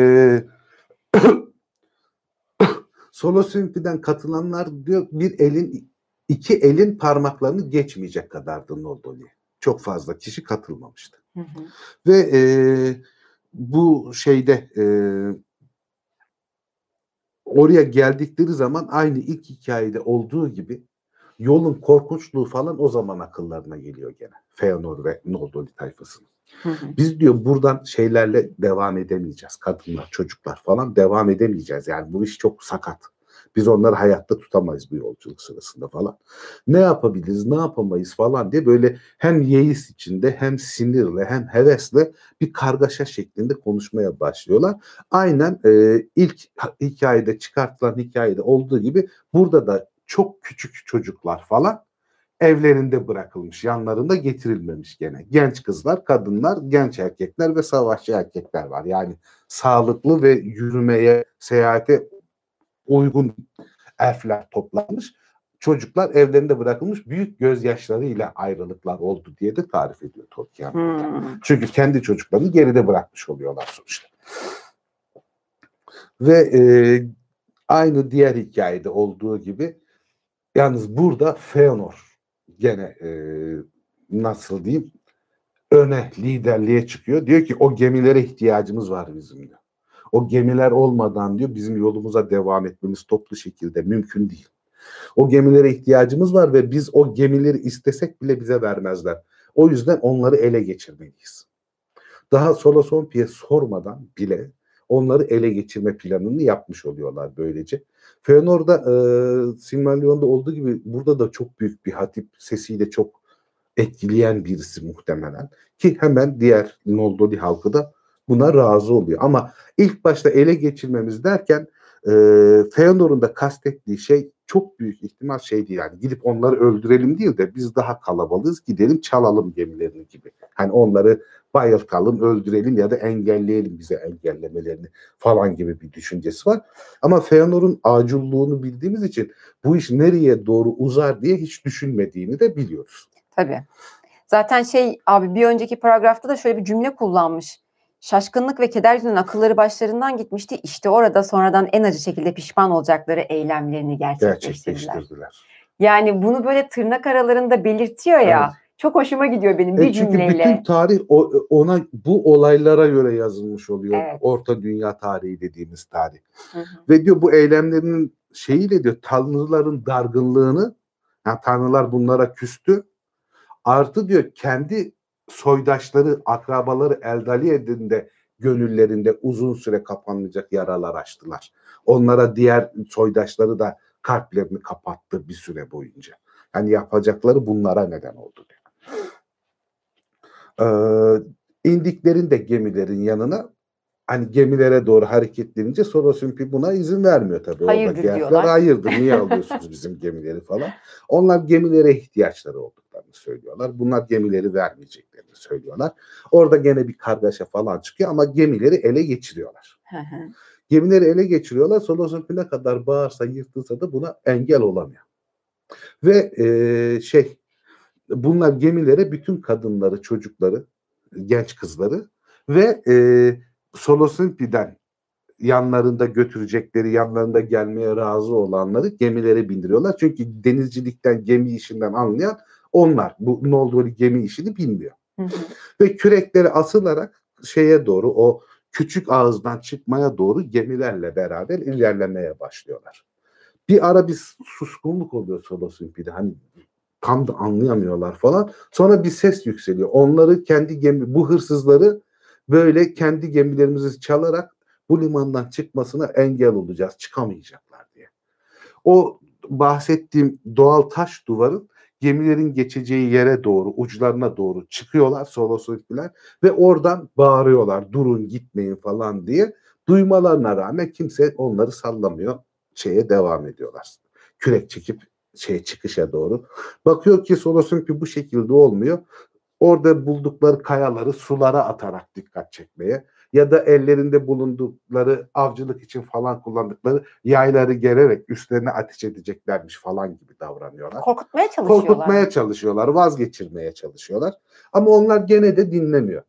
[SPEAKER 1] Solo Symphony'den katılanlar diyor bir elin iki elin parmaklarını geçmeyecek kadardı Noldoli. Çok fazla kişi katılmamıştı.
[SPEAKER 2] Hı hı.
[SPEAKER 1] Ve e, bu şeyde e, oraya geldikleri zaman aynı ilk hikayede olduğu gibi yolun korkunçluğu falan o zaman akıllarına geliyor gene. Feanor ve Noldoli tayfasının.
[SPEAKER 2] Hı hı.
[SPEAKER 1] Biz diyor buradan şeylerle devam edemeyeceğiz. Kadınlar, çocuklar falan devam edemeyeceğiz. Yani bu iş çok sakat. Biz onları hayatta tutamayız bu yolculuk sırasında falan. Ne yapabiliriz, ne yapamayız falan diye böyle hem yeis içinde hem sinirle hem hevesle bir kargaşa şeklinde konuşmaya başlıyorlar. Aynen e, ilk hikayede çıkartılan hikayede olduğu gibi burada da çok küçük çocuklar falan evlerinde bırakılmış, yanlarında getirilmemiş gene. Genç kızlar, kadınlar, genç erkekler ve savaşçı erkekler var. Yani sağlıklı ve yürümeye, seyahate uygun elfler toplanmış. Çocuklar evlerinde bırakılmış büyük gözyaşlarıyla ayrılıklar oldu diye de tarif ediyor Tolkien.
[SPEAKER 2] Hı.
[SPEAKER 1] Çünkü kendi çocuklarını geride bırakmış oluyorlar sonuçta. Ve e, aynı diğer hikayede olduğu gibi yalnız burada Feanor gene e, nasıl diyeyim öne liderliğe çıkıyor. Diyor ki o gemilere ihtiyacımız var bizim diyor. O gemiler olmadan diyor bizim yolumuza devam etmemiz toplu şekilde mümkün değil. O gemilere ihtiyacımız var ve biz o gemileri istesek bile bize vermezler. O yüzden onları ele geçirmeliyiz. Daha Solosompi'ye sormadan bile onları ele geçirme planını yapmış oluyorlar böylece. Fëanor'da e, Silmarillion'da olduğu gibi burada da çok büyük bir hatip sesiyle çok etkileyen birisi muhtemelen. Ki hemen diğer Noldori halkı da buna razı oluyor. Ama ilk başta ele geçirmemiz derken e, Feanor'un da kastettiği şey çok büyük ihtimal şeydi yani gidip onları öldürelim değil de biz daha kalabalığız gidelim çalalım gemilerini gibi. Hani onları bayıltalım, öldürelim ya da engelleyelim bize engellemelerini falan gibi bir düşüncesi var. Ama Feanor'un acilluğunu bildiğimiz için bu iş nereye doğru uzar diye hiç düşünmediğini de biliyoruz.
[SPEAKER 2] Tabii. Zaten şey abi bir önceki paragrafta da şöyle bir cümle kullanmış. Şaşkınlık ve keder yüzünden akılları başlarından gitmişti. İşte orada sonradan en acı şekilde pişman olacakları eylemlerini gerçekleştirdiler.
[SPEAKER 1] Gerçekleştirdiler.
[SPEAKER 2] Yani bunu böyle tırnak aralarında belirtiyor ya.
[SPEAKER 1] Evet.
[SPEAKER 2] Çok hoşuma gidiyor benim bir
[SPEAKER 1] E çünkü
[SPEAKER 2] cümleyle.
[SPEAKER 1] bütün tarih o- ona bu olaylara göre yazılmış oluyor.
[SPEAKER 2] Evet.
[SPEAKER 1] Orta Dünya tarihi dediğimiz tarih.
[SPEAKER 2] Hı hı.
[SPEAKER 1] Ve diyor bu eylemlerinin şeyiyle diyor tanrıların dargınlığını yani tanrılar bunlara küstü. Artı diyor kendi soydaşları, akrabaları Eldaliye'nin de gönüllerinde uzun süre kapanmayacak yaralar açtılar. Onlara diğer soydaşları da kalplerini kapattı bir süre boyunca. Yani yapacakları bunlara neden oldu diyor. Ee, indiklerinde gemilerin yanına hani gemilere doğru hareketlenince Sorosumpi buna izin vermiyor tabii.
[SPEAKER 2] Hayırdır
[SPEAKER 1] elfler,
[SPEAKER 2] diyorlar.
[SPEAKER 1] Hayırdır niye alıyorsunuz bizim gemileri falan. Onlar gemilere ihtiyaçları olduklarını söylüyorlar. Bunlar gemileri vermeyeceklerini söylüyorlar. Orada gene bir kargaşa falan çıkıyor ama gemileri ele geçiriyorlar. Gemileri ele geçiriyorlar. Solosumpi ne kadar bağırsa yırtılsa da buna engel olamıyor. Ve eee, şey bunlar gemilere bütün kadınları, çocukları, genç kızları ve eee Solosimpi'den yanlarında götürecekleri, yanlarında gelmeye razı olanları gemilere bindiriyorlar. Çünkü denizcilikten, gemi işinden anlayan onlar. Bu Noldori gemi işini bilmiyor.
[SPEAKER 2] Hı hı.
[SPEAKER 1] Ve kürekleri asılarak şeye doğru o küçük ağızdan çıkmaya doğru gemilerle beraber ilerlemeye başlıyorlar. Bir ara bir suskunluk oluyor Solosimpi'de. Hani tam da anlayamıyorlar falan. Sonra bir ses yükseliyor. Onları kendi gemi, bu hırsızları böyle kendi gemilerimizi çalarak bu limandan çıkmasına engel olacağız. Çıkamayacaklar diye. O bahsettiğim doğal taş duvarın gemilerin geçeceği yere doğru, uçlarına doğru çıkıyorlar Solosimpiler ve oradan bağırıyorlar durun gitmeyin falan diye. Duymalarına rağmen kimse onları sallamıyor. Şeye devam ediyorlar. Kürek çekip şey çıkışa doğru. Bakıyor ki Solosimpi bu şekilde olmuyor. Orada buldukları kayaları sulara atarak dikkat çekmeye ya da ellerinde bulundukları avcılık için falan kullandıkları yayları gererek üstlerine ateş edeceklermiş falan gibi davranıyorlar.
[SPEAKER 2] Korkutmaya çalışıyorlar.
[SPEAKER 1] Korkutmaya çalışıyorlar, vazgeçirmeye çalışıyorlar. Ama onlar gene de dinlemiyor.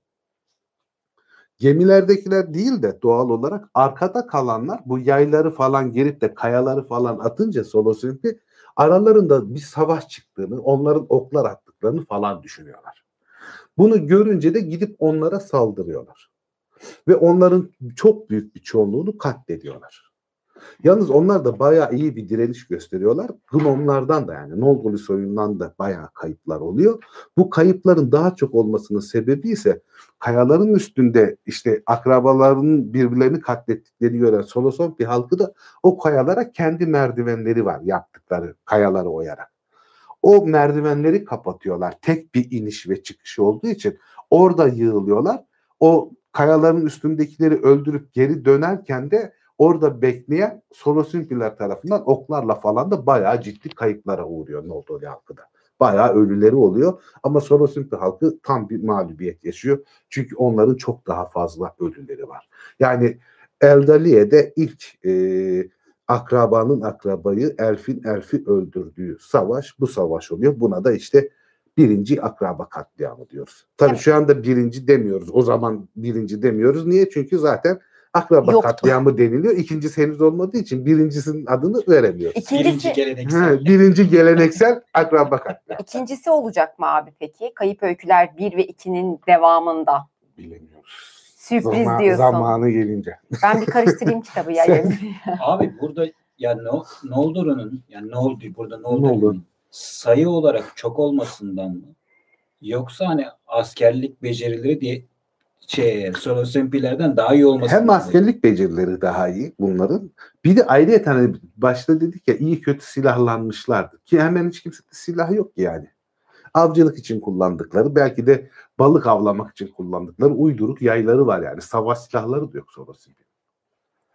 [SPEAKER 1] Gemilerdekiler değil de doğal olarak arkada kalanlar bu yayları falan gerip de kayaları falan atınca Solosimpi aralarında bir savaş çıktığını, onların oklar attıklarını falan düşünüyorlar. Bunu görünce de gidip onlara saldırıyorlar. Ve onların çok büyük bir çoğunluğunu katlediyorlar. Yalnız onlar da bayağı iyi bir direniş gösteriyorlar. Gnomlardan da yani Noldori soyundan da bayağı kayıplar oluyor. Bu kayıpların daha çok olmasının sebebi ise kayaların üstünde işte akrabalarının birbirlerini katlettikleri gören Solosompi halkı da o kayalara kendi merdivenleri var yaptıkları kayaları oyarak. O merdivenleri kapatıyorlar. Tek bir iniş ve çıkış olduğu için orada yığılıyorlar. O kayaların üstündekileri öldürüp geri dönerken de orada bekleyen Solosimpiler tarafından oklarla falan da bayağı ciddi kayıplara uğruyor Noldori halkı da. Bayağı ölüleri oluyor ama Solosimpi halkı tam bir mağlubiyet yaşıyor. Çünkü onların çok daha fazla ölüleri var. Yani Eldaliye'de ilk e, akrabanın akrabayı, elfin elfi öldürdüğü savaş bu savaş oluyor. Buna da işte birinci akraba katliamı diyoruz. Tabii
[SPEAKER 2] Evet.
[SPEAKER 1] şu anda birinci demiyoruz. O zaman birinci demiyoruz. Niye? Çünkü zaten akraba
[SPEAKER 2] Yoktu.
[SPEAKER 1] katliamı deniliyor. İkincisi henüz olmadığı için birincisinin adını veremiyoruz.
[SPEAKER 2] İkincisi,
[SPEAKER 3] Birinci geleneksel.
[SPEAKER 1] He, birinci geleneksel akraba katliamı.
[SPEAKER 2] ikincisi olacak mı abi peki? Kayıp Öyküler 1 ve 2'nin devamında.
[SPEAKER 1] Bilemiyoruz.
[SPEAKER 2] Sürpriz
[SPEAKER 1] Zama-
[SPEAKER 2] diyorsun.
[SPEAKER 1] Zamanı gelince.
[SPEAKER 2] Ben bir karıştırayım kitabı ya.
[SPEAKER 1] Sen-
[SPEAKER 3] Abi burada Ya no, Noldor'un yani ne oldu burada
[SPEAKER 1] Ne oldu?
[SPEAKER 3] Noldor'un sayı olarak çok olmasından mı? Yoksa hani askerlik becerileri diye şey Solosempilerden daha iyi olması
[SPEAKER 1] Hem askerlik becerileri daha iyi bunların. Bir de ayrıca hani başta dedik ya iyi kötü silahlanmışlardı. Ki hemen hiç kimsede silah yok ki yani. Avcılık için kullandıkları belki de balık avlamak için kullandıkları uyduruk yayları var yani. Savaş silahları da yok Solosempi.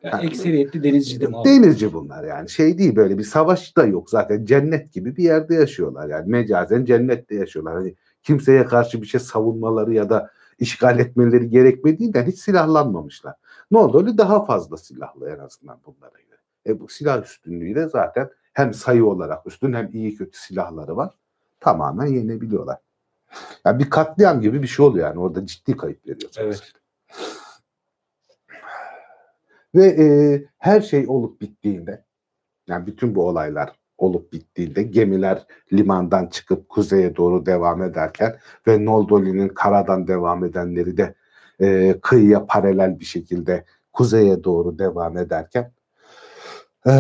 [SPEAKER 3] Yani ekseriyetli denizci de mi?
[SPEAKER 1] Denizci bunlar yani. Şey değil böyle bir savaş da yok zaten. Cennet gibi bir yerde yaşıyorlar yani. Mecazen cennette yaşıyorlar. Hani kimseye karşı bir şey savunmaları ya da işgal etmeleri gerekmediğinden hiç silahlanmamışlar. Ne oldu? Öyle daha fazla silahlı en azından bunlara göre. E bu silah üstünlüğüyle zaten hem sayı olarak üstün hem iyi kötü silahları var. Tamamen yenebiliyorlar. Yani bir katliam gibi bir şey oluyor yani. Orada ciddi kayıp veriyor.
[SPEAKER 3] Evet.
[SPEAKER 1] Ve e, her şey olup bittiğinde yani bütün bu olaylar olup bittiğinde gemiler limandan çıkıp kuzeye doğru devam ederken ve Noldoli'nin karadan devam edenleri de e, kıyıya paralel bir şekilde kuzeye doğru devam ederken e,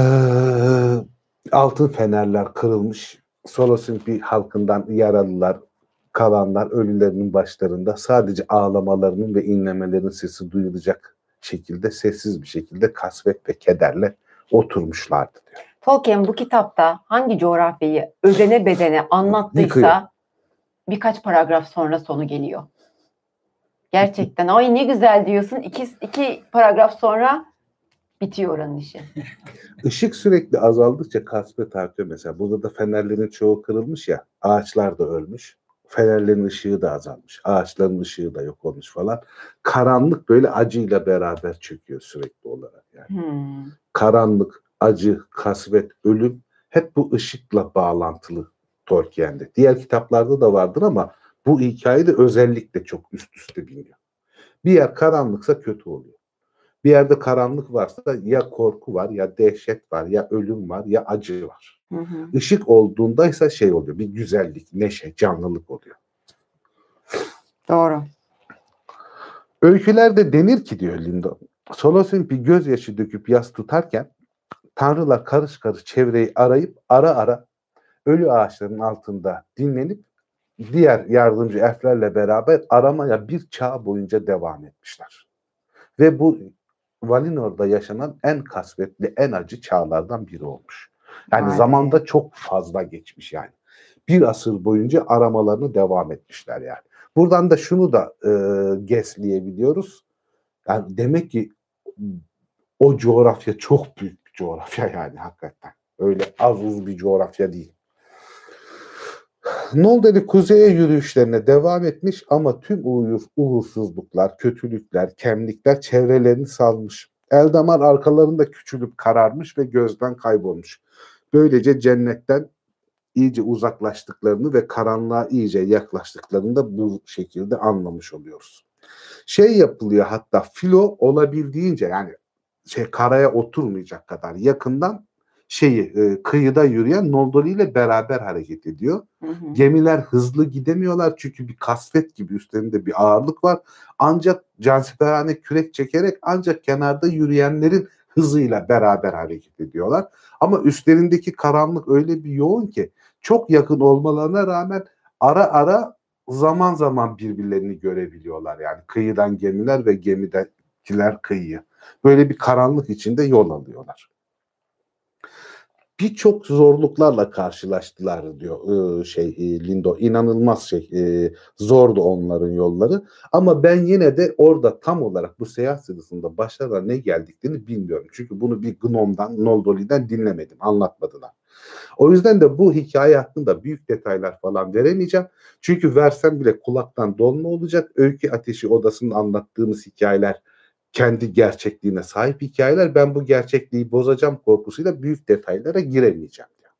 [SPEAKER 1] altın fenerler kırılmış. Solosimpi halkından yaralılar, kalanlar ölülerinin başlarında sadece ağlamalarının ve inlemelerin sesi duyulacak şekilde sessiz bir şekilde kasvet ve kederle oturmuşlardı diyor.
[SPEAKER 2] Tolkien bu kitapta hangi coğrafyayı özene bedene
[SPEAKER 1] Yıkıyor.
[SPEAKER 2] anlattıysa birkaç paragraf sonra sonu geliyor. Gerçekten ay ne güzel diyorsun. İki, iki paragraf sonra bitiyor oranın işi.
[SPEAKER 1] Işık sürekli azaldıkça kasvet artıyor mesela. Burada da fenerlerin çoğu kırılmış ya. Ağaçlar da ölmüş. Fenerlerin ışığı da azalmış. Ağaçların ışığı da yok olmuş falan. Karanlık böyle acıyla beraber çöküyor sürekli olarak yani.
[SPEAKER 2] Hmm.
[SPEAKER 1] Karanlık, acı, kasvet, ölüm hep bu ışıkla bağlantılı Tolkien'de. Diğer kitaplarda da vardır ama bu hikayede özellikle çok üst üste biniyor. Bir yer karanlıksa kötü oluyor. Bir yerde karanlık varsa ya korku var ya dehşet var ya ölüm var ya acı var.
[SPEAKER 2] Hı hı.
[SPEAKER 1] Işık olduğunda ise şey oluyor bir güzellik, neşe, canlılık oluyor.
[SPEAKER 2] Doğru.
[SPEAKER 1] Öykülerde denir ki diyor Lindo. Solosimpi gözyaşı döküp yas tutarken tanrılar karış karış çevreyi arayıp ara ara ölü ağaçların altında dinlenip diğer yardımcı elflerle beraber aramaya bir çağ boyunca devam etmişler. Ve bu Valinor'da yaşanan en kasvetli, en acı çağlardan biri olmuş. Yani
[SPEAKER 2] be.
[SPEAKER 1] zamanda çok fazla geçmiş yani. Bir asır boyunca aramalarını devam etmişler yani. Buradan da şunu da e, gesleyebiliyoruz. Yani demek ki o coğrafya çok büyük bir coğrafya yani hakikaten. Öyle az uz bir coğrafya değil. Nolderi kuzeye yürüyüşlerine devam etmiş ama tüm uğur, uğursuzluklar, kötülükler, kemlikler çevrelerini salmış. Eldamar arkalarında küçülüp kararmış ve gözden kaybolmuş. Böylece cennetten iyice uzaklaştıklarını ve karanlığa iyice yaklaştıklarını da bu şekilde anlamış oluyoruz. Şey yapılıyor hatta filo olabildiğince yani şey karaya oturmayacak kadar yakından şeyi e, kıyıda yürüyen Noldori ile beraber hareket ediyor.
[SPEAKER 2] Hı hı.
[SPEAKER 1] Gemiler hızlı gidemiyorlar çünkü bir kasvet gibi üstlerinde bir ağırlık var. Ancak cansiperhane kürek çekerek ancak kenarda yürüyenlerin hızıyla beraber hareket ediyorlar. Ama üstlerindeki karanlık öyle bir yoğun ki çok yakın olmalarına rağmen ara ara zaman zaman birbirlerini görebiliyorlar. Yani kıyıdan gemiler ve gemidekiler kıyıyı. Böyle bir karanlık içinde yol alıyorlar birçok zorluklarla karşılaştılar diyor e, şey e, Lindo. İnanılmaz şey e, zordu onların yolları. Ama ben yine de orada tam olarak bu seyahat sırasında başlarına ne geldiklerini bilmiyorum. Çünkü bunu bir Gnom'dan, Noldoli'den dinlemedim, anlatmadılar. O yüzden de bu hikaye hakkında büyük detaylar falan veremeyeceğim. Çünkü versem bile kulaktan dolma olacak. Öykü Ateşi Odası'nın anlattığımız hikayeler kendi gerçekliğine sahip hikayeler. Ben bu gerçekliği bozacağım korkusuyla büyük detaylara giremeyeceğim diyor.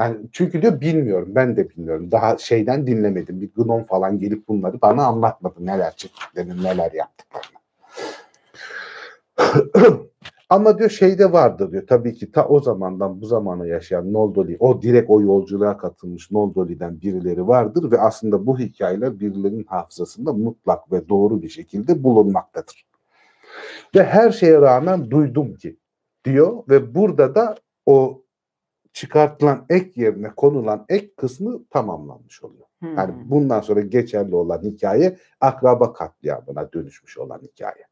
[SPEAKER 1] Yani çünkü diyor bilmiyorum. Ben de bilmiyorum. Daha şeyden dinlemedim. Bir gnom falan gelip bunları bana anlatmadı. Neler çektiklerini, neler yaptıklarını. Ama diyor şeyde vardır diyor. Tabii ki ta o zamandan bu zamana yaşayan Noldoli, o direkt o yolculuğa katılmış Noldoli'den birileri vardır ve aslında bu hikayeler birilerinin hafızasında mutlak ve doğru bir şekilde bulunmaktadır. Ve her şeye rağmen duydum ki diyor ve burada da o çıkartılan ek yerine konulan ek kısmı tamamlanmış oluyor.
[SPEAKER 2] Hmm.
[SPEAKER 1] Yani bundan sonra geçerli olan hikaye akraba katliamına dönüşmüş olan hikaye.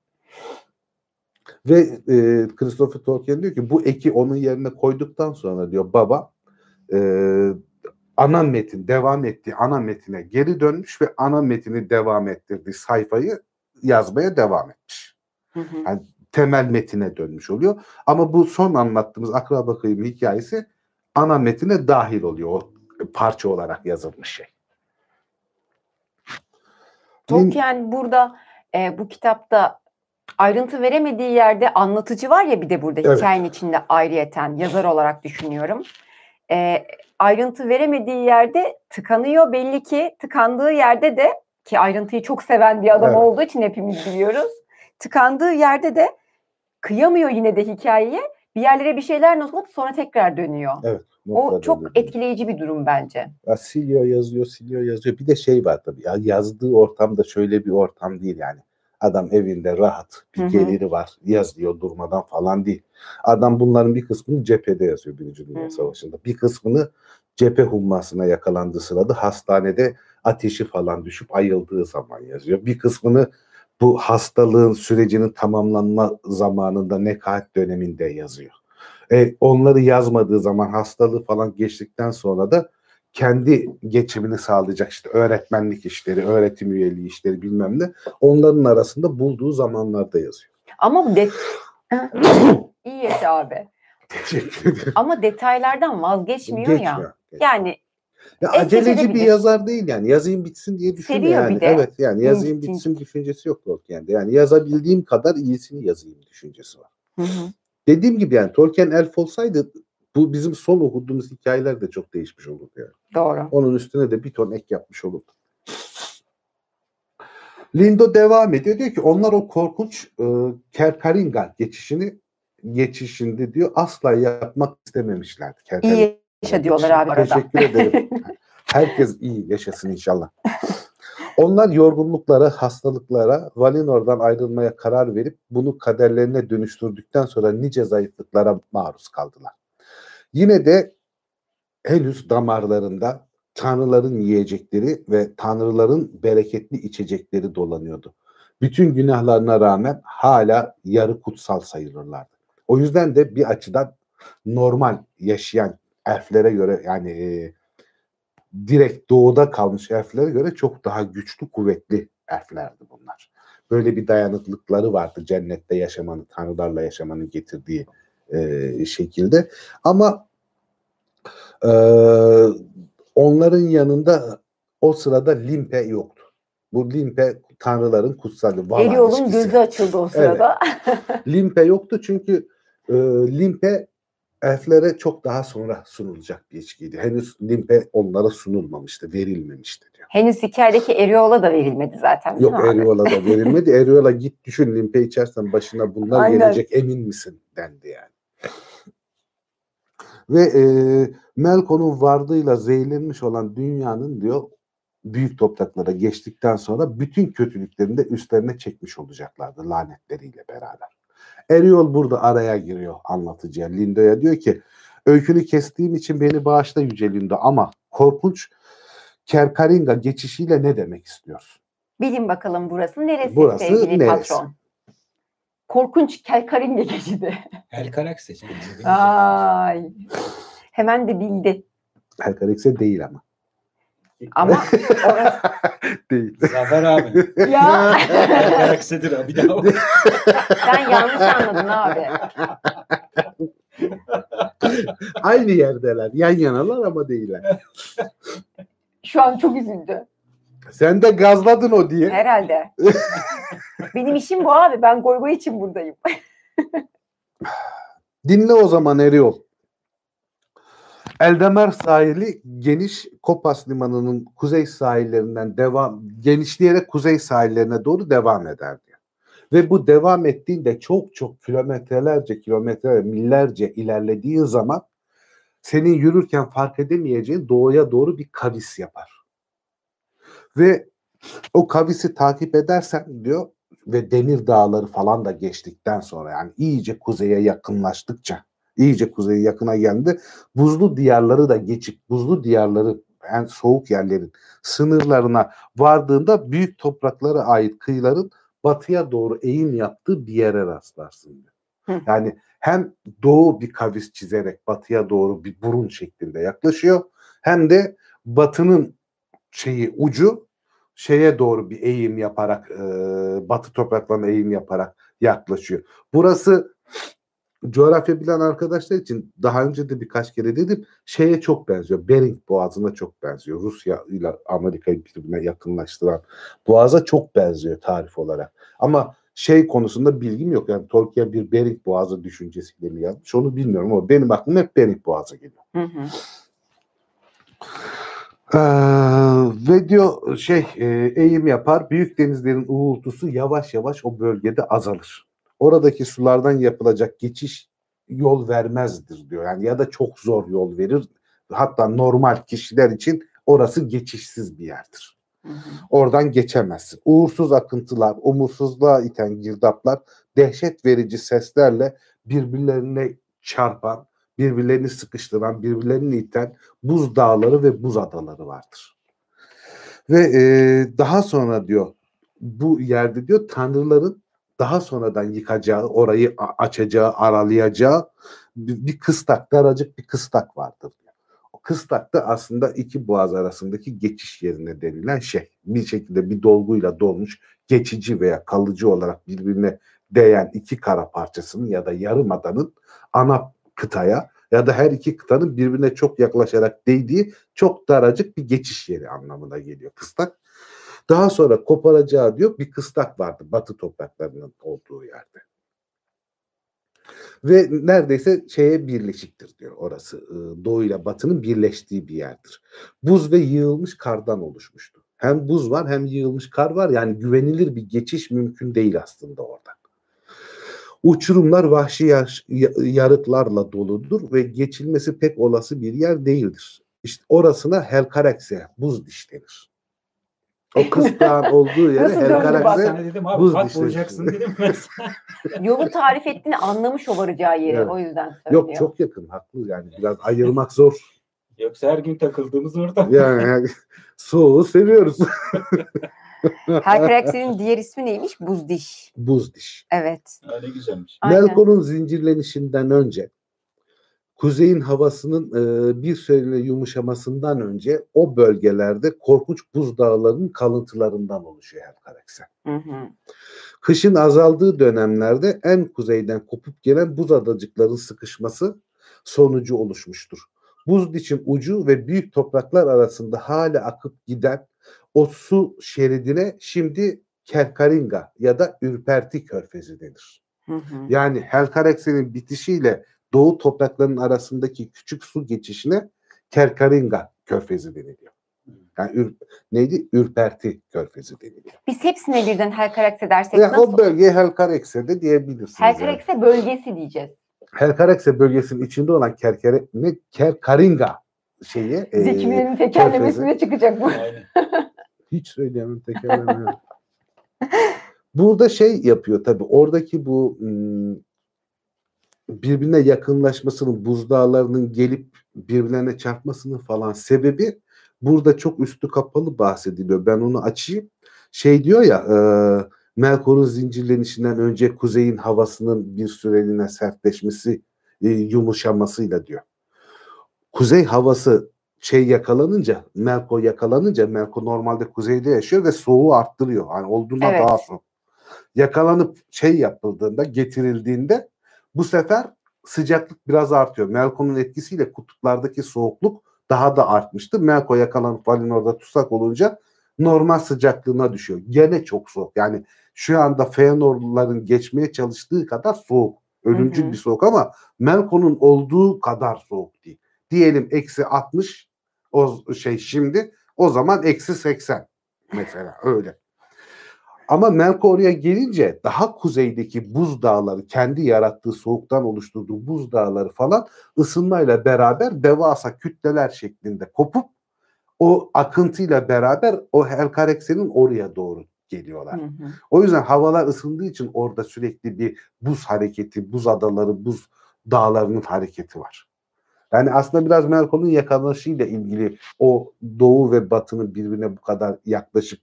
[SPEAKER 1] Ve e, Christopher Tolkien diyor ki bu eki onun yerine koyduktan sonra diyor baba e, ana metin devam ettiği ana metine geri dönmüş ve ana metini devam ettirdiği sayfayı yazmaya devam etmiş.
[SPEAKER 2] Hı hı.
[SPEAKER 1] Yani temel metine dönmüş oluyor. Ama bu son anlattığımız akraba kıyımı hikayesi ana metine dahil oluyor. O parça olarak yazılmış şey.
[SPEAKER 2] Tolkien burada e, bu kitapta ayrıntı veremediği yerde anlatıcı var ya bir de burada
[SPEAKER 1] Evet.
[SPEAKER 2] hikayenin içinde ayrıyeten yazar olarak düşünüyorum. E, ayrıntı veremediği yerde tıkanıyor belli ki tıkandığı yerde de ki ayrıntıyı çok seven bir adam
[SPEAKER 1] Evet.
[SPEAKER 2] olduğu için hepimiz biliyoruz. Tıkandığı yerde de kıyamıyor yine de hikayeye. Bir yerlere bir şeyler not alıp sonra tekrar dönüyor. O
[SPEAKER 1] Notlar
[SPEAKER 2] çok
[SPEAKER 1] öyle.
[SPEAKER 2] etkileyici bir durum bence.
[SPEAKER 1] Ya siliyor yazıyor siliyor yazıyor. Bir de şey var tabii ya yazdığı ortam da şöyle bir ortam değil yani. Adam evinde rahat bir geliri var yazıyor durmadan falan değil. Adam bunların bir kısmını cephede yazıyor Birinci Dünya. Savaşı'nda. Bir kısmını cephe hummasına yakalandığı sırada hastanede ateşi falan düşüp ayıldığı zaman yazıyor. Bir kısmını bu hastalığın sürecinin tamamlanma zamanında nekaat döneminde yazıyor. E, onları yazmadığı zaman hastalığı falan geçtikten sonra da kendi geçimini sağlayacak işte öğretmenlik işleri, öğretim üyeliği işleri bilmem ne onların arasında bulduğu zamanlarda yazıyor.
[SPEAKER 2] Ama de... İyi yaşa abi.
[SPEAKER 1] Teşekkür ederim.
[SPEAKER 2] Ama detaylardan vazgeçmiyor ya.
[SPEAKER 1] Geçmiyor.
[SPEAKER 2] Yani
[SPEAKER 1] Ya aceleci bir yazar değil yani. Yazayım bitsin diye düşünüyor yani.
[SPEAKER 2] bir de.
[SPEAKER 1] Evet yani yazayım
[SPEAKER 2] İncik
[SPEAKER 1] bitsin düşüncesi yok Tolkien'de. Yani yazabildiğim kadar iyisini yazayım düşüncesi var.
[SPEAKER 2] hı hı.
[SPEAKER 1] Dediğim gibi yani Tolkien elf olsaydı bu bizim son okuduğumuz hikayeler de çok değişmiş olurdu yani.
[SPEAKER 2] doğru.
[SPEAKER 1] Onun üstüne de bir ton ek yapmış olurdu. Lindo devam ediyor. Diyor ki onlar o korkunç e, Kerkaringa geçişini geçişinde diyor asla yapmak istememişlerdi. Kerkaringa
[SPEAKER 2] İyi yaşa diyorlar abi.
[SPEAKER 1] Teşekkür ederim. Herkes iyi yaşasın inşallah. Onlar yorgunluklara, hastalıklara, Valinor'dan ayrılmaya karar verip bunu kaderlerine dönüştürdükten sonra nice zayıflıklara maruz kaldılar. Yine de henüz damarlarında tanrıların yiyecekleri ve tanrıların bereketli içecekleri dolanıyordu. Bütün günahlarına rağmen hala yarı kutsal sayılırlardı. O yüzden de bir açıdan normal yaşayan elflere göre yani e, direkt doğuda kalmış elflere göre çok daha güçlü, kuvvetli elflerdi bunlar. Böyle bir dayanıklıkları vardı cennette yaşamanın, tanrılarla yaşamanın getirdiği e, şekilde. Ama e, onların yanında o sırada limpe yoktu. Bu limpe tanrıların kutsalı. Vala
[SPEAKER 2] Eriol'un gözü açıldı o sırada.
[SPEAKER 1] Limpe yoktu çünkü e, limpe elflere çok daha sonra sunulacak bir içkiydi. Henüz limpe onlara sunulmamıştı, verilmemişti diyor.
[SPEAKER 2] Henüz hikayedeki Eriola da verilmedi zaten.
[SPEAKER 1] Yok? Eriola da verilmedi. Eriola git düşün limpe içersen başına bunlar
[SPEAKER 2] Aynen.
[SPEAKER 1] gelecek emin misin dendi yani. Ve e, Melkon'un vardığıyla zehirlenmiş olan dünyanın diyor büyük topraklara geçtikten sonra bütün kötülüklerini de üstlerine çekmiş olacaklardı lanetleriyle beraber. Eriol burada araya giriyor anlatıcıya. Lindo'ya diyor ki öykünü kestiğim için beni bağışla Yüce Lindo ama korkunç Kerkaringa geçişiyle ne demek istiyorsun?
[SPEAKER 2] Bilin bakalım burası neresi
[SPEAKER 1] Burası
[SPEAKER 2] sevgili
[SPEAKER 1] neresi?
[SPEAKER 2] patron? Korkunç kelkaringe geçidi.
[SPEAKER 3] El karak seçelim.
[SPEAKER 2] Ay. Hemen de bildi.
[SPEAKER 1] Kerkarikse değil ama.
[SPEAKER 2] Ama orası...
[SPEAKER 1] değil.
[SPEAKER 3] Zafer abi.
[SPEAKER 2] ya
[SPEAKER 3] El karak sedir abi. Bir daha.
[SPEAKER 2] sen yanlış anladın abi.
[SPEAKER 1] Aynı yerdeler. Yan yanalar ama değiller.
[SPEAKER 2] Şu an çok üzüldü.
[SPEAKER 1] Sen de gazladın o diye.
[SPEAKER 2] Herhalde. Benim işim bu abi. Ben goy goy için buradayım.
[SPEAKER 1] Dinle o zaman Eriol. Eldemer sahili geniş Kopas limanının kuzey sahillerinden devam genişleyerek kuzey sahillerine doğru devam eder diyor. Ve bu devam ettiğinde çok çok kilometrelerce kilometre millerce ilerlediğin zaman senin yürürken fark edemeyeceğin doğuya doğru bir kavis yapar. Ve o kavisi takip edersen diyor ve demir dağları falan da geçtikten sonra yani iyice kuzeye yakınlaştıkça iyice kuzeye yakına geldi. Buzlu diyarları da geçip buzlu diyarları en soğuk yerlerin sınırlarına vardığında büyük topraklara ait kıyıların batıya doğru eğim yaptığı bir yere rastlarsın.
[SPEAKER 2] Hı.
[SPEAKER 1] Yani hem doğu bir kavis çizerek batıya doğru bir burun şeklinde yaklaşıyor hem de batının şeyi ucu şeye doğru bir eğim yaparak e, batı topraklarına eğim yaparak yaklaşıyor. Burası coğrafya bilen arkadaşlar için daha önce de birkaç kere dedim şeye çok benziyor. Bering Boğazı'na çok benziyor. Rusya ile Amerika'yı birbirine yakınlaştıran boğaza çok benziyor tarif olarak. Ama şey konusunda bilgim yok. Yani Tolkien bir Bering Boğazı düşüncesiyle mi yazmış onu bilmiyorum ama benim aklıma hep Bering Boğazı geliyor.
[SPEAKER 2] Hı hı.
[SPEAKER 1] Ee, ve diyor şey e, eğim yapar. Büyük denizlerin uğultusu yavaş yavaş o bölgede azalır. Oradaki sulardan yapılacak geçiş yol vermezdir diyor. Yani ya da çok zor yol verir. Hatta normal kişiler için orası geçişsiz bir yerdir.
[SPEAKER 2] Hı hı.
[SPEAKER 1] Oradan geçemezsin. Uğursuz akıntılar, umursuzluğa iten girdaplar, dehşet verici seslerle birbirlerine çarpan, birbirlerini sıkıştıran, birbirlerini iten buz dağları ve buz adaları vardır. Ve e, daha sonra diyor bu yerde diyor tanrıların daha sonradan yıkacağı, orayı açacağı, aralayacağı bir, bir kıstak, daracık bir kıstak vardır. O kıstak da aslında iki boğaz arasındaki geçiş yerine denilen şey. Bir şekilde bir dolguyla dolmuş, geçici veya kalıcı olarak birbirine değen iki kara parçasının ya da yarımadanın ana kıtaya ya da her iki kıtanın birbirine çok yaklaşarak değdiği çok daracık bir geçiş yeri anlamına geliyor kıstak. Daha sonra koparacağı diyor bir kıstak vardı batı topraklarının olduğu yerde. Ve neredeyse şeye birleşiktir diyor orası. e, Doğu ile batının birleştiği bir yerdir. Buz ve yığılmış kardan oluşmuştu. Hem buz var hem yığılmış kar var. Yani güvenilir bir geçiş mümkün değil aslında oradan. Uçurumlar vahşi yaş- ya- yarıklarla doludur ve geçilmesi pek olası bir yer değildir. İşte orasına Helkarekse, buz diş denir. O kıstağın olduğu yere
[SPEAKER 3] Sana dedim abi
[SPEAKER 1] buz dişleri.
[SPEAKER 3] vuracaksın dedim.
[SPEAKER 2] Yolu tarif ettiğini anlamış o varacağı yeri.
[SPEAKER 1] Evet.
[SPEAKER 2] O yüzden söylüyor.
[SPEAKER 1] Yok çok yakın haklı yani biraz ayırmak zor.
[SPEAKER 3] Yoksa her gün takıldığımız orada.
[SPEAKER 1] Yani, yani soğuğu seviyoruz.
[SPEAKER 2] Helcrex'in diğer ismi neymiş? Buz diş.
[SPEAKER 1] Buz diş.
[SPEAKER 2] Evet.
[SPEAKER 3] Ne güzelmiş.
[SPEAKER 2] Aynen.
[SPEAKER 1] Melkor'un zincirlenişinden önce kuzeyin havasının e, bir süreyle yumuşamasından önce o bölgelerde korkunç buz dağlarının kalıntılarından oluşuyor Helkarekse.
[SPEAKER 2] Hı hı.
[SPEAKER 1] Kışın azaldığı dönemlerde en kuzeyden kopup gelen buz adacıkların sıkışması sonucu oluşmuştur. Buz dişin ucu ve büyük topraklar arasında hala akıp giden o su şeridine şimdi Kerkaringa ya da Ürperti Körfezi denir.
[SPEAKER 2] Hı hı.
[SPEAKER 1] Yani Helkarekse'nin bitişiyle doğu topraklarının arasındaki küçük su geçişine Kerkaringa Körfezi deniliyor. Yani ür, neydi? Ürperti Körfezi deniliyor.
[SPEAKER 2] Biz hepsine birden Helcrex dersek
[SPEAKER 1] Yani
[SPEAKER 2] nasıl?
[SPEAKER 1] o bölgeye Helkarekse de diyebilirsiniz. yani.
[SPEAKER 2] Helcrex'e bölgesi diyeceğiz.
[SPEAKER 1] Helkarekse bölgesinin içinde olan Kerkere, ne, Kerkaringa şeyi. e,
[SPEAKER 2] Zekilerin tekerlemesine çıkacak bu.
[SPEAKER 3] Aynen.
[SPEAKER 1] hiç söyleyemem tekerleme. Burada şey yapıyor tabii oradaki bu hmm, birbirine yakınlaşmasının buzdağlarının gelip birbirlerine çarpmasının falan sebebi burada çok üstü kapalı bahsediliyor. Ben onu açayım. Şey diyor ya e, Melkor'un zincirlenişinden önce kuzeyin havasının bir süreliğine sertleşmesi e, yumuşamasıyla diyor. Kuzey havası şey yakalanınca, Melkor yakalanınca, Melkor normalde kuzeyde yaşıyor ve soğuğu arttırıyor. Yani olduğundan
[SPEAKER 2] Evet.
[SPEAKER 1] daha soğuk. Yakalanıp şey yapıldığında, getirildiğinde bu sefer sıcaklık biraz artıyor. Melkor'un etkisiyle kutuplardaki soğukluk daha da artmıştı. Melkor yakalanıp Valinor'da tutsak olunca normal sıcaklığına düşüyor. Gene çok soğuk. Yani şu anda Feanorluların geçmeye çalıştığı kadar soğuk. Ölümcül
[SPEAKER 2] Hı hı.
[SPEAKER 1] bir soğuk ama Melkor'un olduğu kadar soğuk değil. Diyelim eksi 60 o şey şimdi o zaman eksi 80 mesela öyle. Ama Melko oraya gelince daha kuzeydeki buz dağları kendi yarattığı soğuktan oluşturduğu buz dağları falan ısınmayla beraber devasa kütleler şeklinde kopup o akıntıyla beraber o Helkarekse'nin oraya doğru geliyorlar.
[SPEAKER 2] Hı hı.
[SPEAKER 1] O yüzden havalar ısındığı için orada sürekli bir buz hareketi, buz adaları, buz dağlarının hareketi var. Yani aslında biraz Melkon'un yakalanışıyla ilgili o doğu ve batının birbirine bu kadar yaklaşıp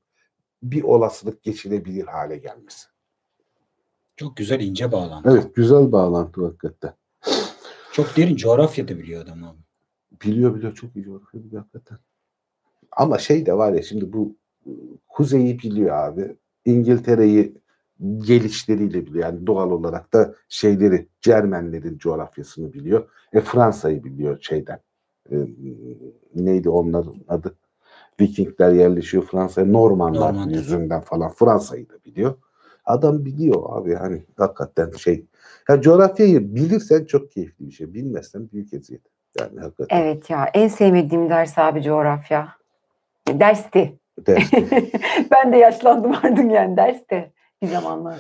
[SPEAKER 1] bir olasılık geçilebilir hale gelmesi.
[SPEAKER 3] Çok güzel ince bağlantı.
[SPEAKER 1] Evet güzel bağlantı hakikaten.
[SPEAKER 3] Çok derin coğrafya da biliyor adam abi.
[SPEAKER 1] Biliyor biliyor çok iyi coğrafya biliyor hakikaten. Ama şey de var ya şimdi bu kuzeyi biliyor abi. İngiltere'yi gelişleriyle biliyor. Yani doğal olarak da şeyleri Cermenlerin coğrafyasını biliyor. E Fransa'yı biliyor şeyden. E, neydi onların adı? Vikingler yerleşiyor Fransa'ya. Normanlar
[SPEAKER 3] Normanlar.
[SPEAKER 1] yüzünden falan Fransa'yı da biliyor. Adam biliyor abi hani hakikaten şey. Ya coğrafyayı bilirsen çok keyifli bir şey. Bilmezsen büyük eziyet. Yani hakikaten
[SPEAKER 2] Evet ya en sevmediğim ders abi coğrafya. Dersti.
[SPEAKER 1] ders.
[SPEAKER 2] ben de yaşlandım artık yani derste bir zamanlar.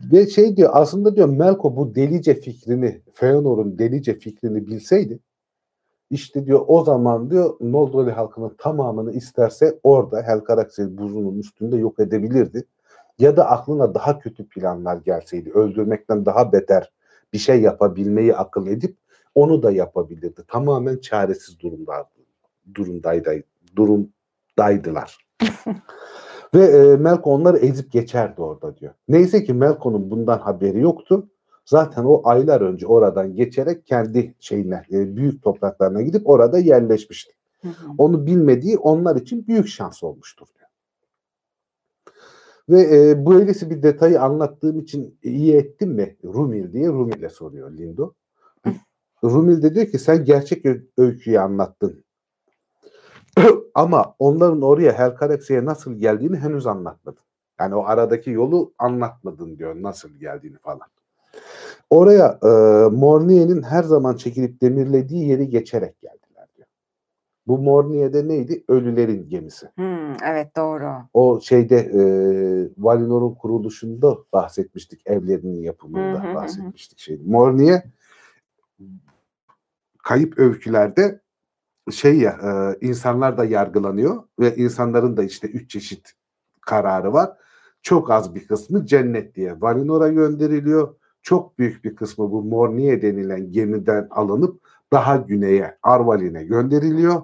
[SPEAKER 1] Ve şey diyor aslında diyor Melko bu delice fikrini Feanor'un delice fikrini bilseydi işte diyor o zaman diyor Noldoli halkının tamamını isterse orada Helcarax'ı buzunun üstünde yok edebilirdi. Ya da aklına daha kötü planlar gelseydi öldürmekten daha beter bir şey yapabilmeyi akıl edip onu da yapabilirdi. Tamamen çaresiz durumda durumdaydı durumdaydılar. Ve e, Melko onları ezip geçerdi orada diyor. Neyse ki Melko'nun bundan haberi yoktu. Zaten o aylar önce oradan geçerek kendi şeyine, e, büyük topraklarına gidip orada yerleşmişti.
[SPEAKER 2] Hı hı.
[SPEAKER 1] Onu bilmediği onlar için büyük şans olmuştur diyor. Ve e, bu öylesi bir detayı anlattığım için iyi ettim mi Rumil diye Rumil'e soruyor Lindo. Rumil de diyor ki sen gerçek öyküyü anlattın. Ama onların oraya Helcarax'e nasıl geldiğini henüz anlatmadın. Yani o aradaki yolu anlatmadın diyor nasıl geldiğini falan. Oraya e, Mornier'in her zaman çekilip demirlediği yeri geçerek geldiler diyor. Bu Mornier'de neydi? Ölülerin gemisi.
[SPEAKER 2] Hmm, evet doğru.
[SPEAKER 1] O şeyde e, Valinor'un kuruluşunda bahsetmiştik. Evlerinin yapımında
[SPEAKER 2] Hı hı hı hı.
[SPEAKER 1] bahsetmiştik. Şey. Mornier kayıp öykülerde şey ya e, insanlar da yargılanıyor ve insanların da işte üç çeşit kararı var. Çok az bir kısmı cennet diye Valinor'a gönderiliyor. Çok büyük bir kısmı bu Mornier denilen gemiden alınıp daha güneye Arvalin'e gönderiliyor.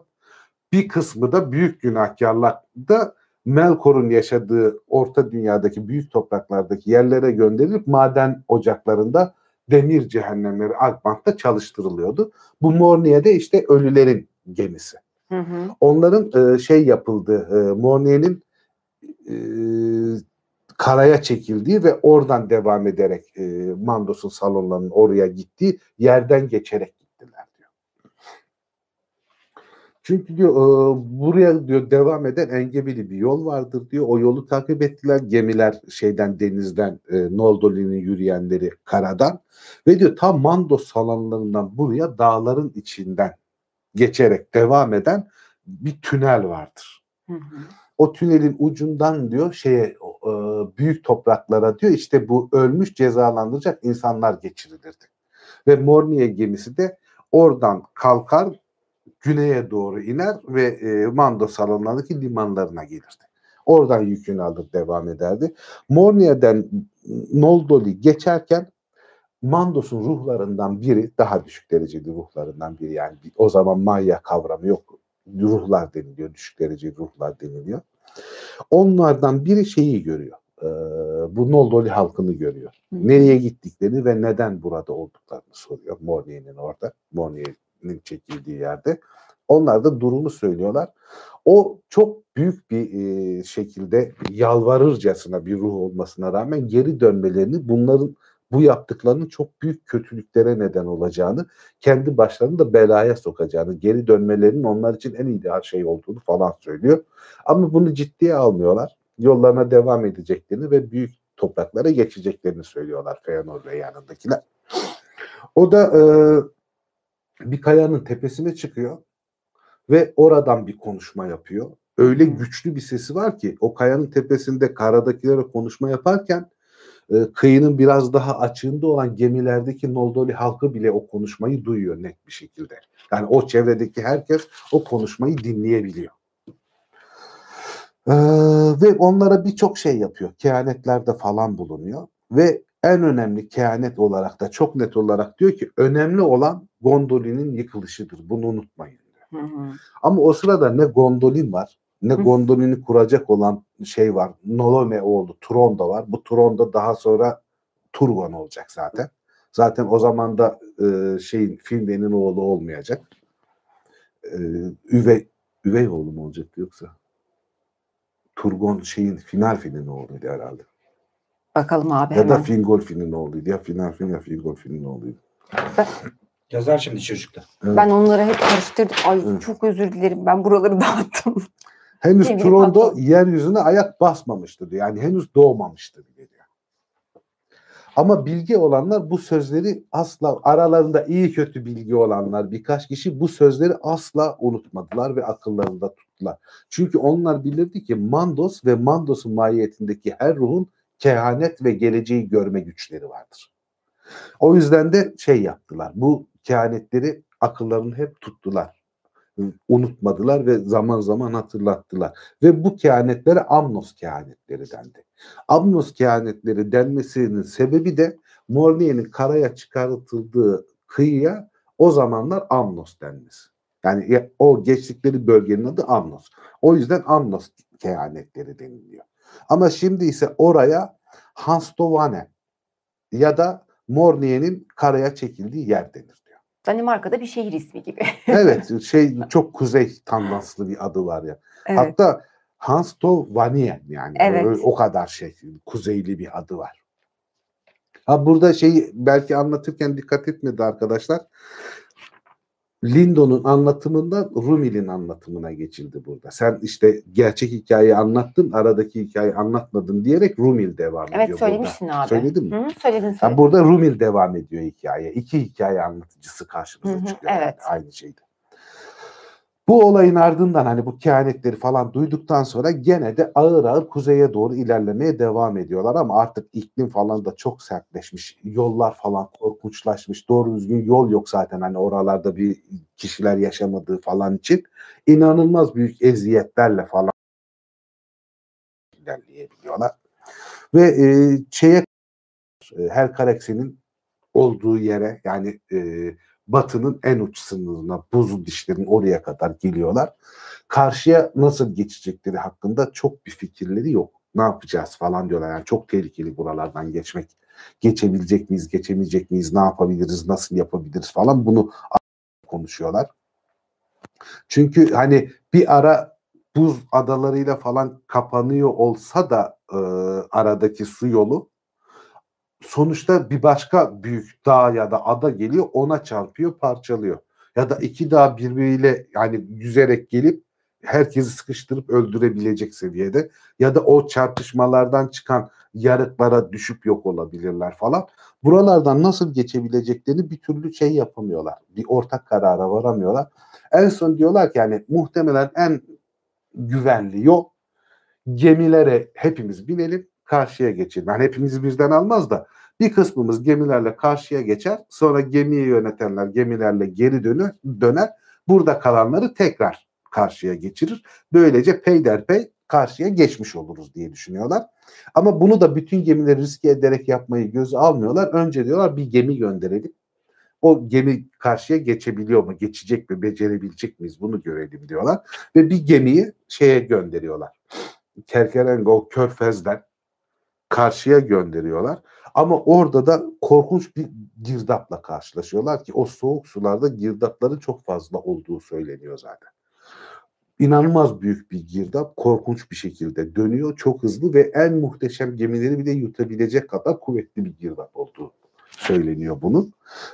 [SPEAKER 1] Bir kısmı da büyük günahkarlar da Melkor'un yaşadığı orta dünyadaki büyük topraklardaki yerlere gönderilip maden ocaklarında demir cehennemleri Alkmaar'da çalıştırılıyordu. Bu Mornier'de işte ölülerin gemisi.
[SPEAKER 2] Hı hı.
[SPEAKER 1] Onların e, şey yapıldığı, e, Mornier'in e, karaya çekildiği ve oradan devam ederek e, Mandos'un salonlarının oraya gittiği yerden geçerek gittiler diyor. Çünkü diyor e, buraya diyor devam eden engebeli bir yol vardır diyor. O yolu takip ettiler. Gemiler şeyden denizden e, Noldoli'nin yürüyenleri karadan ve diyor tam Mandos salonlarından buraya dağların içinden geçerek devam eden bir tünel vardır.
[SPEAKER 2] Hı hı.
[SPEAKER 1] O tünelin ucundan diyor şeye e, büyük topraklara diyor işte bu ölmüş cezalandıracak insanlar geçirilirdi. Ve Mornier gemisi de oradan kalkar güneye doğru iner ve e, Mando salonlarındaki limanlarına gelirdi. Oradan yükünü alır devam ederdi. Mornier'den Noldoli geçerken Mandos'un ruhlarından biri daha düşük dereceli ruhlarından biri yani o zaman Maya kavramı yok. Ruhlar deniliyor. Düşük dereceli ruhlar deniliyor. Onlardan biri şeyi görüyor. Ee, bu Noldoli halkını görüyor.
[SPEAKER 2] Hı.
[SPEAKER 1] Nereye gittiklerini ve neden burada olduklarını soruyor. Mornier'in orada. Mornier'in çekildiği yerde. Onlar da durumu söylüyorlar. O çok büyük bir e, şekilde yalvarırcasına bir ruh olmasına rağmen geri dönmelerini bunların bu yaptıklarının çok büyük kötülüklere neden olacağını, kendi başlarını da belaya sokacağını, geri dönmelerinin onlar için en ideal şey olduğunu falan söylüyor. Ama bunu ciddiye almıyorlar. Yollarına devam edeceklerini ve büyük topraklara geçeceklerini söylüyorlar Feanor ve yanındakiler. O da e, bir kayanın tepesine çıkıyor ve oradan bir konuşma yapıyor. Öyle güçlü bir sesi var ki o kayanın tepesinde karadakilere konuşma yaparken e, kıyının biraz daha açığında olan gemilerdeki Noldoli halkı bile o konuşmayı duyuyor net bir şekilde. Yani o çevredeki herkes o konuşmayı dinleyebiliyor. Ee, ve onlara birçok şey yapıyor. Kehanetlerde falan bulunuyor. Ve en önemli kehanet olarak da çok net olarak diyor ki önemli olan Gondolin'in yıkılışıdır. Bunu unutmayın. Diyor.
[SPEAKER 2] Hı hı.
[SPEAKER 1] Ama o sırada ne Gondolin var ne
[SPEAKER 2] Hı.
[SPEAKER 1] Gondolin'i kuracak olan şey var. Nolome oğlu Turon da var. Bu Turon da daha sonra Turgon olacak zaten. Zaten o zaman da e, şeyin Finwë'nin oğlu olmayacak. E, üvey üvey oğlu mu olacak yoksa? Turgon şeyin Finalfin'in oğluydu herhalde.
[SPEAKER 2] Bakalım abi
[SPEAKER 1] Ya da
[SPEAKER 2] hemen.
[SPEAKER 1] Fingolfin'in oğluydu. Ya Finalfin ya Fingolfin'in oğluydu.
[SPEAKER 3] Yazar şimdi çocuklar.
[SPEAKER 1] Evet.
[SPEAKER 2] Ben onları hep karıştırdım. Ay
[SPEAKER 1] Evet.
[SPEAKER 2] çok özür dilerim. Ben buraları dağıttım.
[SPEAKER 1] Henüz
[SPEAKER 2] Sevgili
[SPEAKER 1] Turon'da
[SPEAKER 2] patron.
[SPEAKER 1] yeryüzüne ayak basmamıştı diyor. Yani henüz doğmamıştı bile diyor. Ama bilgi olanlar bu sözleri asla aralarında iyi kötü bilgi olanlar birkaç kişi bu sözleri asla unutmadılar ve akıllarında tuttular. Çünkü onlar bilirdi ki Mandos ve Mandos'un mahiyetindeki her ruhun kehanet ve geleceği görme güçleri vardır. O yüzden de şey yaptılar. Bu kehanetleri akıllarını hep tuttular. Unutmadılar ve zaman zaman hatırlattılar. Ve bu kehanetlere Amnos kehanetleri dendi. Amnos kehanetleri denmesinin sebebi de Morniye'nin karaya çıkartıldığı kıyıya o zamanlar Amnos denmesi. Yani ya- o geçtikleri bölgenin adı Amnos. O yüzden Amnos kehanetleri deniliyor. Ama şimdi ise oraya Hanstovane ya da Morniye'nin karaya çekildiği yer denir.
[SPEAKER 2] Danimarka'da bir şehir ismi gibi.
[SPEAKER 1] Evet şey çok kuzey tandanslı bir adı var ya.
[SPEAKER 2] evet.
[SPEAKER 1] Hatta Hanstovanie yani
[SPEAKER 2] Evet.
[SPEAKER 1] öyle- o kadar şey kuzeyli bir adı var. Ha burada şeyi belki anlatırken dikkat etmedi arkadaşlar. Lindo'nun anlatımından Rumil'in anlatımına geçildi burada. Sen işte gerçek hikayeyi anlattın, aradaki hikayeyi anlatmadın diyerek Rumil devam ediyor
[SPEAKER 2] Evet
[SPEAKER 1] burada.
[SPEAKER 2] söylemiştin abi.
[SPEAKER 1] Söyledin mi?
[SPEAKER 2] Hı, söyledin söyledin.
[SPEAKER 1] burada Rumil devam ediyor hikaye. İki hikaye anlatıcısı karşımıza
[SPEAKER 2] Hı hı,
[SPEAKER 1] çıkıyor. yani
[SPEAKER 2] evet.
[SPEAKER 1] Aynı şeyde. Bu olayın ardından hani bu kehanetleri falan duyduktan sonra gene de ağır ağır kuzeye doğru ilerlemeye devam ediyorlar ama artık iklim falan da çok sertleşmiş. Yollar falan korkunçlaşmış. Doğru düzgün yol yok zaten hani oralarda bir kişiler yaşamadığı falan için. inanılmaz büyük eziyetlerle falan ilerleyebiliyorlar. Ve e, şeye e, her karaksenin olduğu yere yani e, batının en uç sınırına buzul dişlerin oraya kadar geliyorlar. Karşıya nasıl geçecekleri hakkında çok bir fikirleri yok. Ne yapacağız falan diyorlar. Yani çok tehlikeli buralardan geçmek. Geçebilecek miyiz, geçemeyecek miyiz, ne yapabiliriz, nasıl yapabiliriz falan bunu konuşuyorlar. Çünkü hani bir ara buz adalarıyla falan kapanıyor olsa da e, aradaki su yolu sonuçta bir başka büyük dağ ya da ada geliyor ona çarpıyor parçalıyor. Ya da iki dağ birbiriyle yani yüzerek gelip herkesi sıkıştırıp öldürebilecek seviyede ya da o çarpışmalardan çıkan yarıklara düşüp yok olabilirler falan. Buralardan nasıl geçebileceklerini bir türlü şey yapamıyorlar. Bir ortak karara varamıyorlar. En son diyorlar ki yani muhtemelen en güvenli yol gemilere hepimiz binelim karşıya geçelim. Yani hepimiz birden almaz da bir kısmımız gemilerle karşıya geçer. Sonra gemiyi yönetenler gemilerle geri döner, döner. Burada kalanları tekrar karşıya geçirir. Böylece peyderpey karşıya geçmiş oluruz diye düşünüyorlar. Ama bunu da bütün gemileri riske ederek yapmayı göze almıyorlar. Önce diyorlar bir gemi gönderelim. O gemi karşıya geçebiliyor mu, geçecek mi, becerebilecek miyiz bunu görelim diyorlar. Ve bir gemiyi şeye gönderiyorlar. Kerkerengo Körfez'den karşıya gönderiyorlar. Ama orada da korkunç bir girdapla karşılaşıyorlar ki o soğuk sularda girdapların çok fazla olduğu söyleniyor zaten. İnanılmaz büyük bir girdap korkunç bir şekilde dönüyor çok hızlı ve en muhteşem gemileri bile yutabilecek kadar kuvvetli bir girdap olduğu söyleniyor bunun.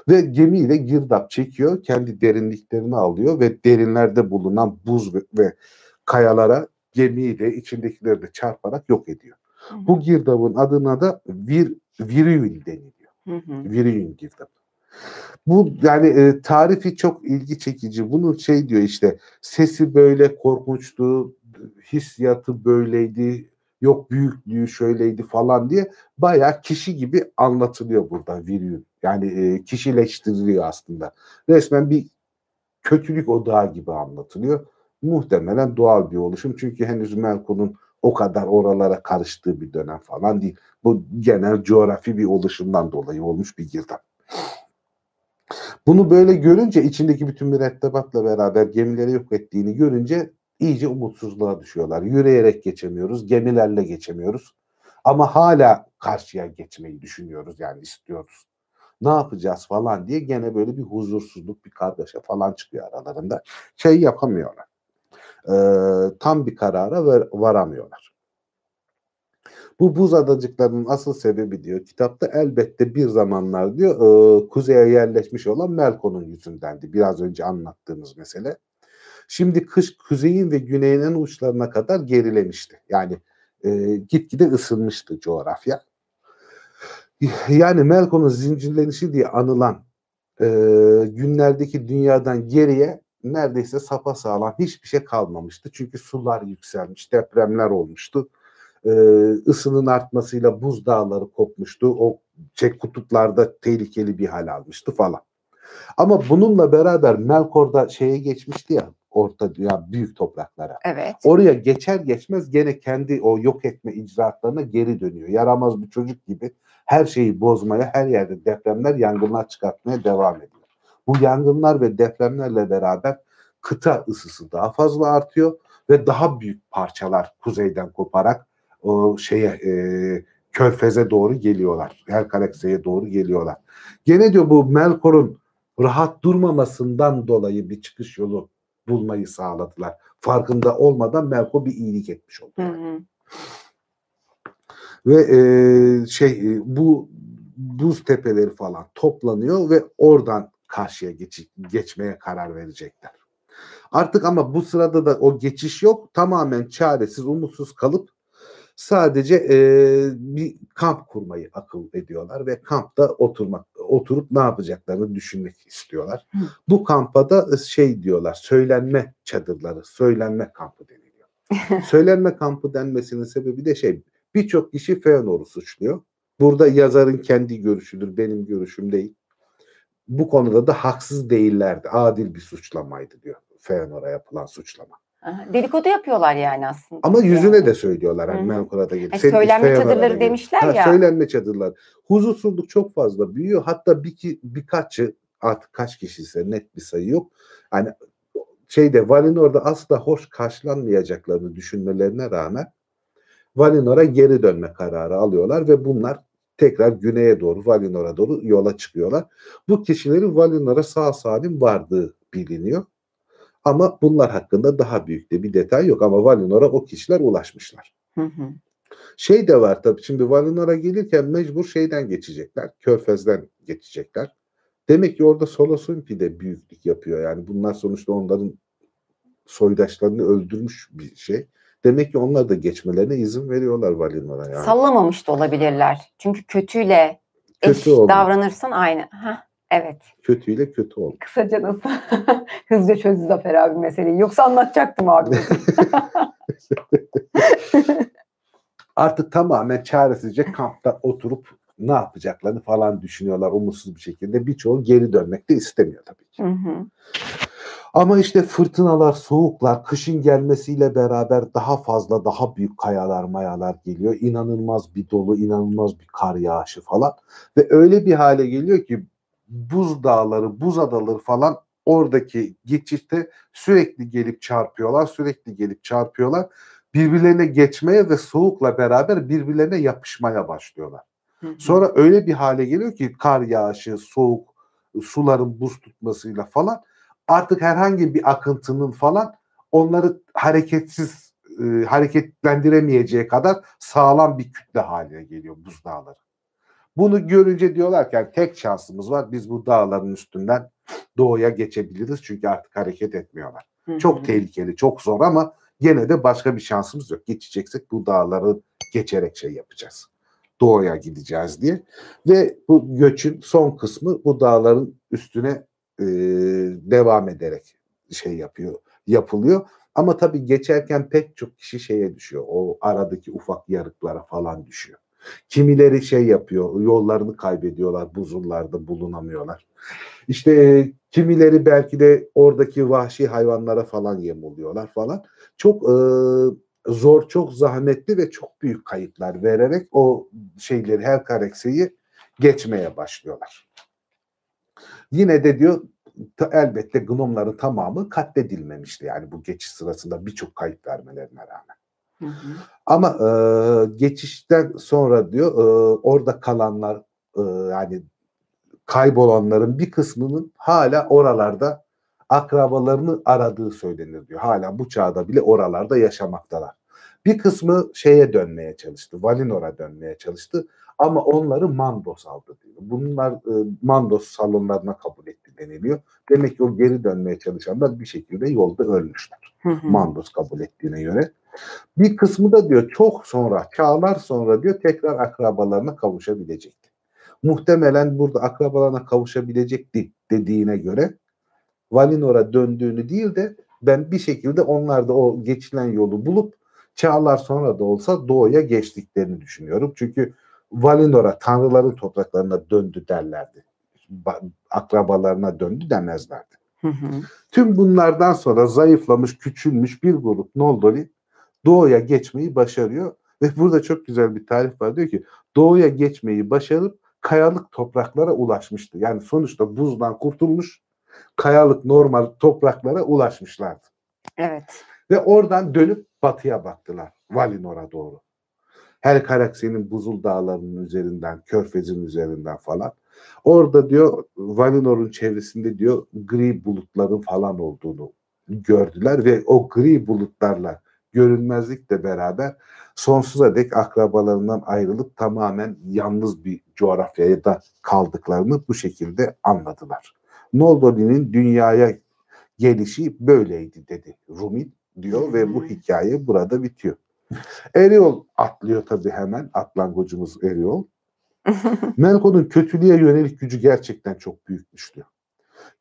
[SPEAKER 1] Ve gemiyle girdap çekiyor kendi derinliklerini alıyor ve derinlerde bulunan buz ve, ve kayalara gemiyi de içindekileri de çarparak yok ediyor. Bu girdabın adına da Vir, Virüil deniliyor.
[SPEAKER 2] Hı hı.
[SPEAKER 1] Virüil girdabı. Bu yani e, tarifi çok ilgi çekici. Bunun şey diyor işte sesi böyle korkunçtu, hissiyatı böyleydi, yok büyüklüğü şöyleydi falan diye bayağı kişi gibi anlatılıyor burada Virüil. Yani e, kişileştiriliyor aslında. Resmen bir kötülük odağı gibi anlatılıyor. Muhtemelen doğal bir oluşum. Çünkü henüz Melkon'un o kadar oralara karıştığı bir dönem falan değil. Bu genel coğrafi bir oluşundan dolayı olmuş bir girdap. Bunu böyle görünce içindeki bütün mürettebatla beraber gemileri yok ettiğini görünce iyice umutsuzluğa düşüyorlar. Yürüyerek geçemiyoruz, gemilerle geçemiyoruz. Ama hala karşıya geçmeyi düşünüyoruz yani istiyoruz. Ne yapacağız falan diye gene böyle bir huzursuzluk, bir kargaşa falan çıkıyor aralarında. Şey yapamıyorlar. Ee, tam bir karara var, varamıyorlar. Bu buz adacıklarının asıl sebebi diyor kitapta elbette bir zamanlar diyor e, kuzeye yerleşmiş olan Melkon'un yüzündendi. Biraz önce anlattığımız mesele. Şimdi kış kuzeyin ve güneyin en uçlarına kadar gerilemişti. Yani e, gitgide ısınmıştı coğrafya. Yani Melkon'un zincirlenişi diye anılan e, günlerdeki dünyadan geriye neredeyse sapa sağlam hiçbir şey kalmamıştı. Çünkü sular yükselmiş, depremler olmuştu. Ee, ısının artmasıyla buz dağları kopmuştu. O şey kutuplarda tehlikeli bir hal almıştı falan. Ama bununla beraber Melkor'da şeye geçmişti ya orta ya büyük topraklara.
[SPEAKER 2] Evet.
[SPEAKER 1] Oraya geçer geçmez gene kendi o yok etme icraatlarına geri dönüyor. Yaramaz bir çocuk gibi her şeyi bozmaya, her yerde depremler, yangınlar çıkartmaya devam ediyor. Bu yangınlar ve depremlerle beraber kıta ısısı daha fazla artıyor ve daha büyük parçalar kuzeyden koparak o şeye e, Körfez'e doğru geliyorlar. Herkalekse'ye doğru geliyorlar. Gene diyor bu Melkor'un rahat durmamasından dolayı bir çıkış yolu bulmayı sağladılar. Farkında olmadan Melkor bir iyilik etmiş oldu.
[SPEAKER 2] Hı hı.
[SPEAKER 1] Ve e, şey e, bu buz tepeleri falan toplanıyor ve oradan karşıya geç, geçmeye karar verecekler. Artık ama bu sırada da o geçiş yok. Tamamen çaresiz, umutsuz kalıp sadece e, bir kamp kurmayı akıl ediyorlar ve kampta oturmak oturup ne yapacaklarını düşünmek istiyorlar.
[SPEAKER 2] Hı.
[SPEAKER 1] Bu kampa da şey diyorlar, söylenme çadırları, söylenme kampı deniliyor. söylenme kampı denmesinin sebebi de şey, birçok kişi Feanor'u suçluyor. Burada yazarın kendi görüşüdür, benim görüşüm değil. Bu konuda da haksız değillerdi, adil bir suçlamaydı diyor Feanor'a yapılan suçlama.
[SPEAKER 2] Aha, Dedikodu yapıyorlar yani aslında.
[SPEAKER 1] Ama yüzüne
[SPEAKER 2] Yani.
[SPEAKER 1] de söylüyorlar hani
[SPEAKER 2] Hı hı.
[SPEAKER 1] Melkor'a da gelip.
[SPEAKER 2] Yani
[SPEAKER 1] senin
[SPEAKER 2] söylenme çadırları
[SPEAKER 1] gelip.
[SPEAKER 2] demişler
[SPEAKER 1] Ha,
[SPEAKER 2] ya.
[SPEAKER 1] Söylenme çadırlar. Huzursuzluk çok fazla büyüyor. Hatta bir, birkaçı artık kaç kişiyse net bir sayı yok. Hani şeyde Valinor'da asla hoş karşılanmayacaklarını düşünmelerine rağmen Valinor'a geri dönme kararı alıyorlar ve bunlar tekrar güneye doğru Valinor'a doğru yola çıkıyorlar. Bu kişilerin Valinor'a sağ salim vardığı biliniyor. Ama bunlar hakkında daha büyük de bir detay yok ama Valinor'a o kişiler ulaşmışlar.
[SPEAKER 2] Hı hı.
[SPEAKER 1] Şey de var tabii şimdi Valinor'a gelirken mecbur şeyden geçecekler. Körfez'den geçecekler. Demek ki orada Solosunpi de büyüklük yapıyor. Yani bunlar sonuçta onların soydaşlarını öldürmüş bir şey. Demek ki onlar da geçmelerine izin veriyorlar Valinor'a yani.
[SPEAKER 2] Sallamamış da olabilirler. Çünkü kötüyle eş
[SPEAKER 1] Kötü oldu.
[SPEAKER 2] davranırsan aynı. Hah, evet.
[SPEAKER 1] Kötüyle kötü oldu.
[SPEAKER 2] Kısaca nasıl? Hızlıca çözdü Zafer abi meseleyi. Yoksa anlatacaktım abi.
[SPEAKER 1] Artık tamamen çaresizce kampta oturup ne yapacaklarını falan düşünüyorlar umutsuz bir şekilde. Birçoğu geri dönmek de istemiyor tabii ki.
[SPEAKER 2] Hı hı.
[SPEAKER 1] Ama işte fırtınalar, soğuklar, kışın gelmesiyle beraber daha fazla, daha büyük kayalar, mayalar geliyor. İnanılmaz bir dolu, inanılmaz bir kar yağışı falan. Ve öyle bir hale geliyor ki buz dağları, buz adaları falan oradaki geçişte sürekli gelip çarpıyorlar, sürekli gelip çarpıyorlar. Birbirlerine geçmeye ve soğukla beraber birbirlerine yapışmaya başlıyorlar. Sonra öyle bir hale geliyor ki kar yağışı, soğuk, suların buz tutmasıyla falan artık herhangi bir akıntının falan onları hareketsiz e, hareketlendiremeyeceği kadar sağlam bir kütle haline geliyor buz dağları. Bunu görünce diyorlar ki "Yani tek şansımız var biz bu dağların üstünden doğuya geçebiliriz çünkü artık hareket etmiyorlar.
[SPEAKER 2] Hı hı.
[SPEAKER 1] Çok tehlikeli, çok zor ama gene de başka bir şansımız yok. Geçeceksek bu dağları geçerek şey yapacağız. Doğuya gideceğiz diye. Ve bu göçün son kısmı bu dağların üstüne e, devam ederek şey yapıyor, yapılıyor. Ama tabii geçerken pek çok kişi şeye düşüyor. O aradaki ufak yarıklara falan düşüyor. Kimileri şey yapıyor, yollarını kaybediyorlar, buzullarda bulunamıyorlar. İşte kimileri belki de oradaki vahşi hayvanlara falan yem oluyorlar falan. Çok e, zor, çok zahmetli ve çok büyük kayıplar vererek o şeyleri her karekseyi geçmeye başlıyorlar. Yine de diyor elbette gnomların tamamı katledilmemişti yani bu geçiş sırasında birçok kayıp vermelerine rağmen.
[SPEAKER 2] Hı hı.
[SPEAKER 1] Ama e, geçişten sonra diyor e, orada kalanlar e, yani kaybolanların bir kısmının hala oralarda akrabalarını aradığı söylenir diyor. Hala bu çağda bile oralarda yaşamaktalar. Bir kısmı şeye dönmeye çalıştı. Valinor'a dönmeye çalıştı. Ama onları Mandos aldı diyor. Bunlar e, Mandos salonlarına kabul etti deniliyor. Demek ki o geri dönmeye çalışanlar bir şekilde yolda ölmüşler.
[SPEAKER 2] Hı hı.
[SPEAKER 1] Mandos kabul ettiğine göre. Bir kısmı da diyor çok sonra, çağlar sonra diyor tekrar akrabalarına kavuşabilecekti. Muhtemelen burada akrabalarına kavuşabilecekti dediğine göre Valinor'a döndüğünü değil de ben bir şekilde onlar da o geçilen yolu bulup çağlar sonra da olsa doğuya geçtiklerini düşünüyorum. Çünkü Valinor'a tanrıların topraklarına döndü derlerdi. Ba- Akrabalarına döndü demezlerdi.
[SPEAKER 2] Hı hı.
[SPEAKER 1] Tüm bunlardan sonra zayıflamış, küçülmüş bir grup Noldori doğuya geçmeyi başarıyor. Ve burada çok güzel bir tarif var. Diyor ki doğuya geçmeyi başarıp kayalık topraklara ulaşmıştı. Yani sonuçta buzdan kurtulmuş, kayalık normal topraklara ulaşmışlardı.
[SPEAKER 2] Evet.
[SPEAKER 1] Ve oradan dönüp batıya baktılar. Valinor'a doğru. Her Karakse'nin buzul dağlarının üzerinden, körfezin üzerinden falan. Orada diyor Valinor'un çevresinde diyor gri bulutların falan olduğunu gördüler ve o gri bulutlarla görünmezlikle beraber sonsuza dek akrabalarından ayrılıp tamamen yalnız bir coğrafyaya da kaldıklarını bu şekilde anladılar. Noldori'nin dünyaya gelişi böyleydi dedi Rumi diyor ve bu hikaye burada bitiyor. Eriol atlıyor tabii hemen atlangocumuz Eriol. Melkon'un kötülüğe yönelik gücü gerçekten çok büyükmüş diyor.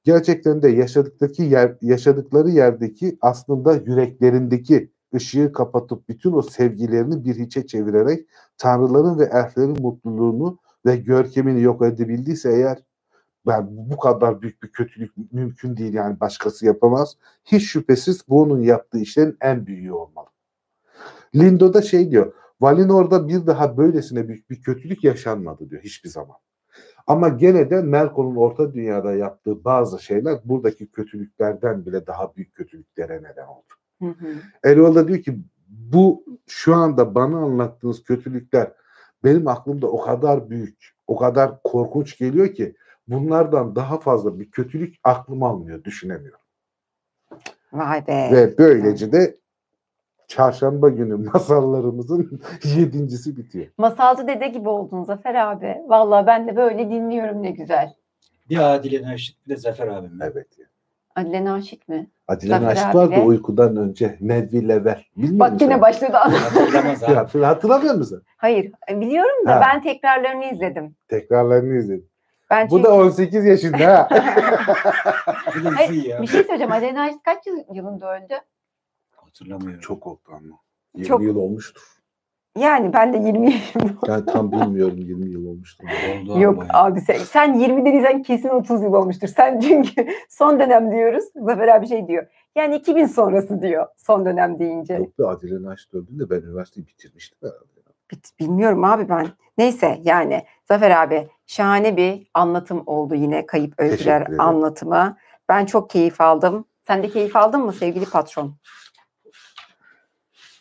[SPEAKER 1] Gerçekten de yaşadıktaki yer, yaşadıkları yerdeki aslında yüreklerindeki ışığı kapatıp bütün o sevgilerini bir hiçe çevirerek tanrıların ve elflerin mutluluğunu ve görkemini yok edebildiyse eğer ben bu kadar büyük bir kötülük mümkün değil yani başkası yapamaz. Hiç şüphesiz bu onun yaptığı işlerin en büyüğü olmalı. Lindo da şey diyor. Valinor'da bir daha böylesine büyük bir kötülük yaşanmadı diyor hiçbir zaman. Ama gene de Melkor'un orta dünyada yaptığı bazı şeyler buradaki kötülüklerden bile daha büyük kötülüklere neden oldu.
[SPEAKER 2] Hı hı.
[SPEAKER 1] Erol da diyor ki bu şu anda bana anlattığınız kötülükler benim aklımda o kadar büyük, o kadar korkunç geliyor ki bunlardan daha fazla bir kötülük aklım almıyor, düşünemiyorum.
[SPEAKER 2] Vay be.
[SPEAKER 1] Ve böylece de çarşamba günü masallarımızın yedincisi bitiyor.
[SPEAKER 2] Masalcı dede gibi oldun Zafer abi. Vallahi ben de böyle dinliyorum ne güzel.
[SPEAKER 3] Bir Adile Naşit bir de Zafer abim.
[SPEAKER 1] Evet.
[SPEAKER 2] Adile Naşit mi?
[SPEAKER 1] Adile
[SPEAKER 2] Zafer
[SPEAKER 1] Naşit vardı
[SPEAKER 2] de-
[SPEAKER 1] uykudan önce. Nedvi Level. Bilmiyor
[SPEAKER 2] Bak yine başladı.
[SPEAKER 3] Hatırlamaz abi.
[SPEAKER 1] Hatır- Hatırlamıyor musun?
[SPEAKER 2] Hayır e, biliyorum da
[SPEAKER 1] Ha.
[SPEAKER 2] ben tekrarlarını izledim.
[SPEAKER 1] Tekrarlarını izledim.
[SPEAKER 2] Ben
[SPEAKER 1] Bu
[SPEAKER 2] çünkü...
[SPEAKER 1] da 18 yaşında ha.
[SPEAKER 3] Bu da
[SPEAKER 2] Hayır, bir şey söyleyeceğim. Adile Naşit kaç yıl- yılında öldü?
[SPEAKER 3] Hatırlamıyorum.
[SPEAKER 1] Çok oldu ama. 20
[SPEAKER 2] Çok-
[SPEAKER 1] yıl olmuştur.
[SPEAKER 2] Yani ben de 20 yaşında.
[SPEAKER 1] Ben tam bilmiyorum 20 yıl olmuştur.
[SPEAKER 3] Oldu
[SPEAKER 2] Yok
[SPEAKER 3] bayağı.
[SPEAKER 2] abi sen, sen 20 dediysen kesin 30 yıl olmuştur. Sen çünkü son dönem diyoruz. Zafer abi şey diyor. Yani 2000 sonrası diyor son dönem deyince.
[SPEAKER 1] Yok be Adile Naşit öldüğünde ben üniversiteyi bitirmiştim herhalde.
[SPEAKER 2] Bit- Bilmiyorum abi ben. Neyse yani Zafer abi şahane bir anlatım oldu yine kayıp öyküler anlatımı. Ben çok keyif aldım. Sen de keyif aldın mı sevgili patron?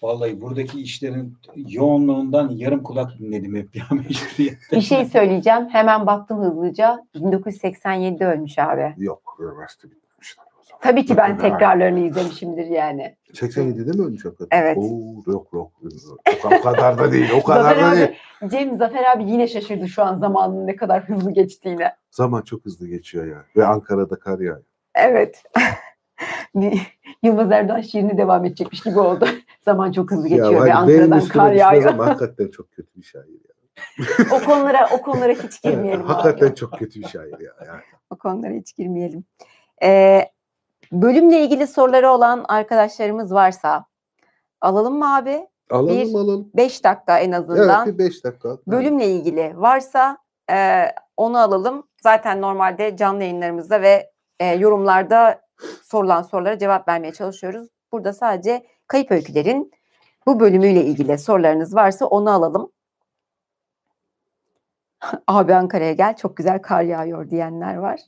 [SPEAKER 3] Vallahi buradaki işlerin yoğunluğundan yarım kulak dinledim hep ya mecburiyetten.
[SPEAKER 2] Bir şey söyleyeceğim. Hemen baktım hızlıca. 1987'de ölmüş abi.
[SPEAKER 1] Yok üniversite bitmişler o zaman.
[SPEAKER 2] Tabii ki ben tekrarlarını izlemişimdir yani.
[SPEAKER 1] 87'de mi ölmüş hakikaten?
[SPEAKER 2] Evet.
[SPEAKER 1] Oo, yok yok. O kadar da değil. O kadar da değil.
[SPEAKER 2] Cem Zafer abi yine şaşırdı şu an zamanın ne kadar hızlı geçtiğine.
[SPEAKER 1] Zaman çok hızlı geçiyor ya. Ve Ankara'da kar yağıyor.
[SPEAKER 2] Evet. Yılmaz Erdoğan şiirini devam edecekmiş gibi oldu. Zaman çok hızlı geçiyor ve
[SPEAKER 1] hadi benim
[SPEAKER 2] Ankara'dan kar yağıyor.
[SPEAKER 1] ama hakikaten çok kötü bir şair ya.
[SPEAKER 2] o konulara o konulara hiç girmeyelim. abi.
[SPEAKER 1] hakikaten çok kötü bir şair ya. Yani.
[SPEAKER 2] O konulara hiç girmeyelim. Ee, bölümle ilgili soruları olan arkadaşlarımız varsa alalım mı abi?
[SPEAKER 1] Alalım
[SPEAKER 2] Bir-
[SPEAKER 1] alalım.
[SPEAKER 2] 5 dakika en azından.
[SPEAKER 1] Evet bir 5 dakika.
[SPEAKER 2] bölümle ilgili varsa e, onu alalım. Zaten normalde canlı yayınlarımızda ve e, yorumlarda sorulan sorulara cevap vermeye çalışıyoruz. Burada sadece kayıp öykülerin Bu bölümüyle ilgili sorularınız varsa onu alalım. Abi Ankara'ya gel çok güzel kar yağıyor diyenler var.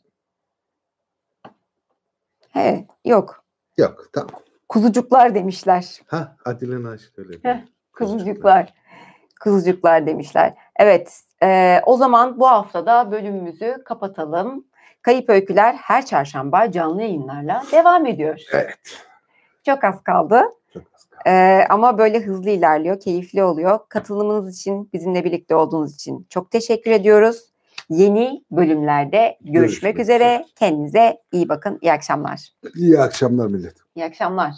[SPEAKER 2] He, yok.
[SPEAKER 1] Yok tamam.
[SPEAKER 2] Kuzucuklar demişler.
[SPEAKER 1] Ha Adile Naşit öyle.
[SPEAKER 2] Heh. Kuzucuklar. Kuzucuklar demişler. Evet, e, o zaman bu haftada bölümümüzü kapatalım. Kayıp Öyküler her çarşamba canlı yayınlarla devam ediyor.
[SPEAKER 1] Evet.
[SPEAKER 2] Çok az kaldı.
[SPEAKER 1] Çok az kaldı.
[SPEAKER 2] Ee, ama böyle hızlı ilerliyor, keyifli oluyor. Katılımınız için, bizimle birlikte olduğunuz için çok teşekkür ediyoruz. Yeni bölümlerde görüşmek,
[SPEAKER 1] Görüşmek
[SPEAKER 2] üzere.
[SPEAKER 1] üzere.
[SPEAKER 2] Kendinize iyi bakın. İyi akşamlar.
[SPEAKER 1] İyi akşamlar millet.
[SPEAKER 2] İyi akşamlar.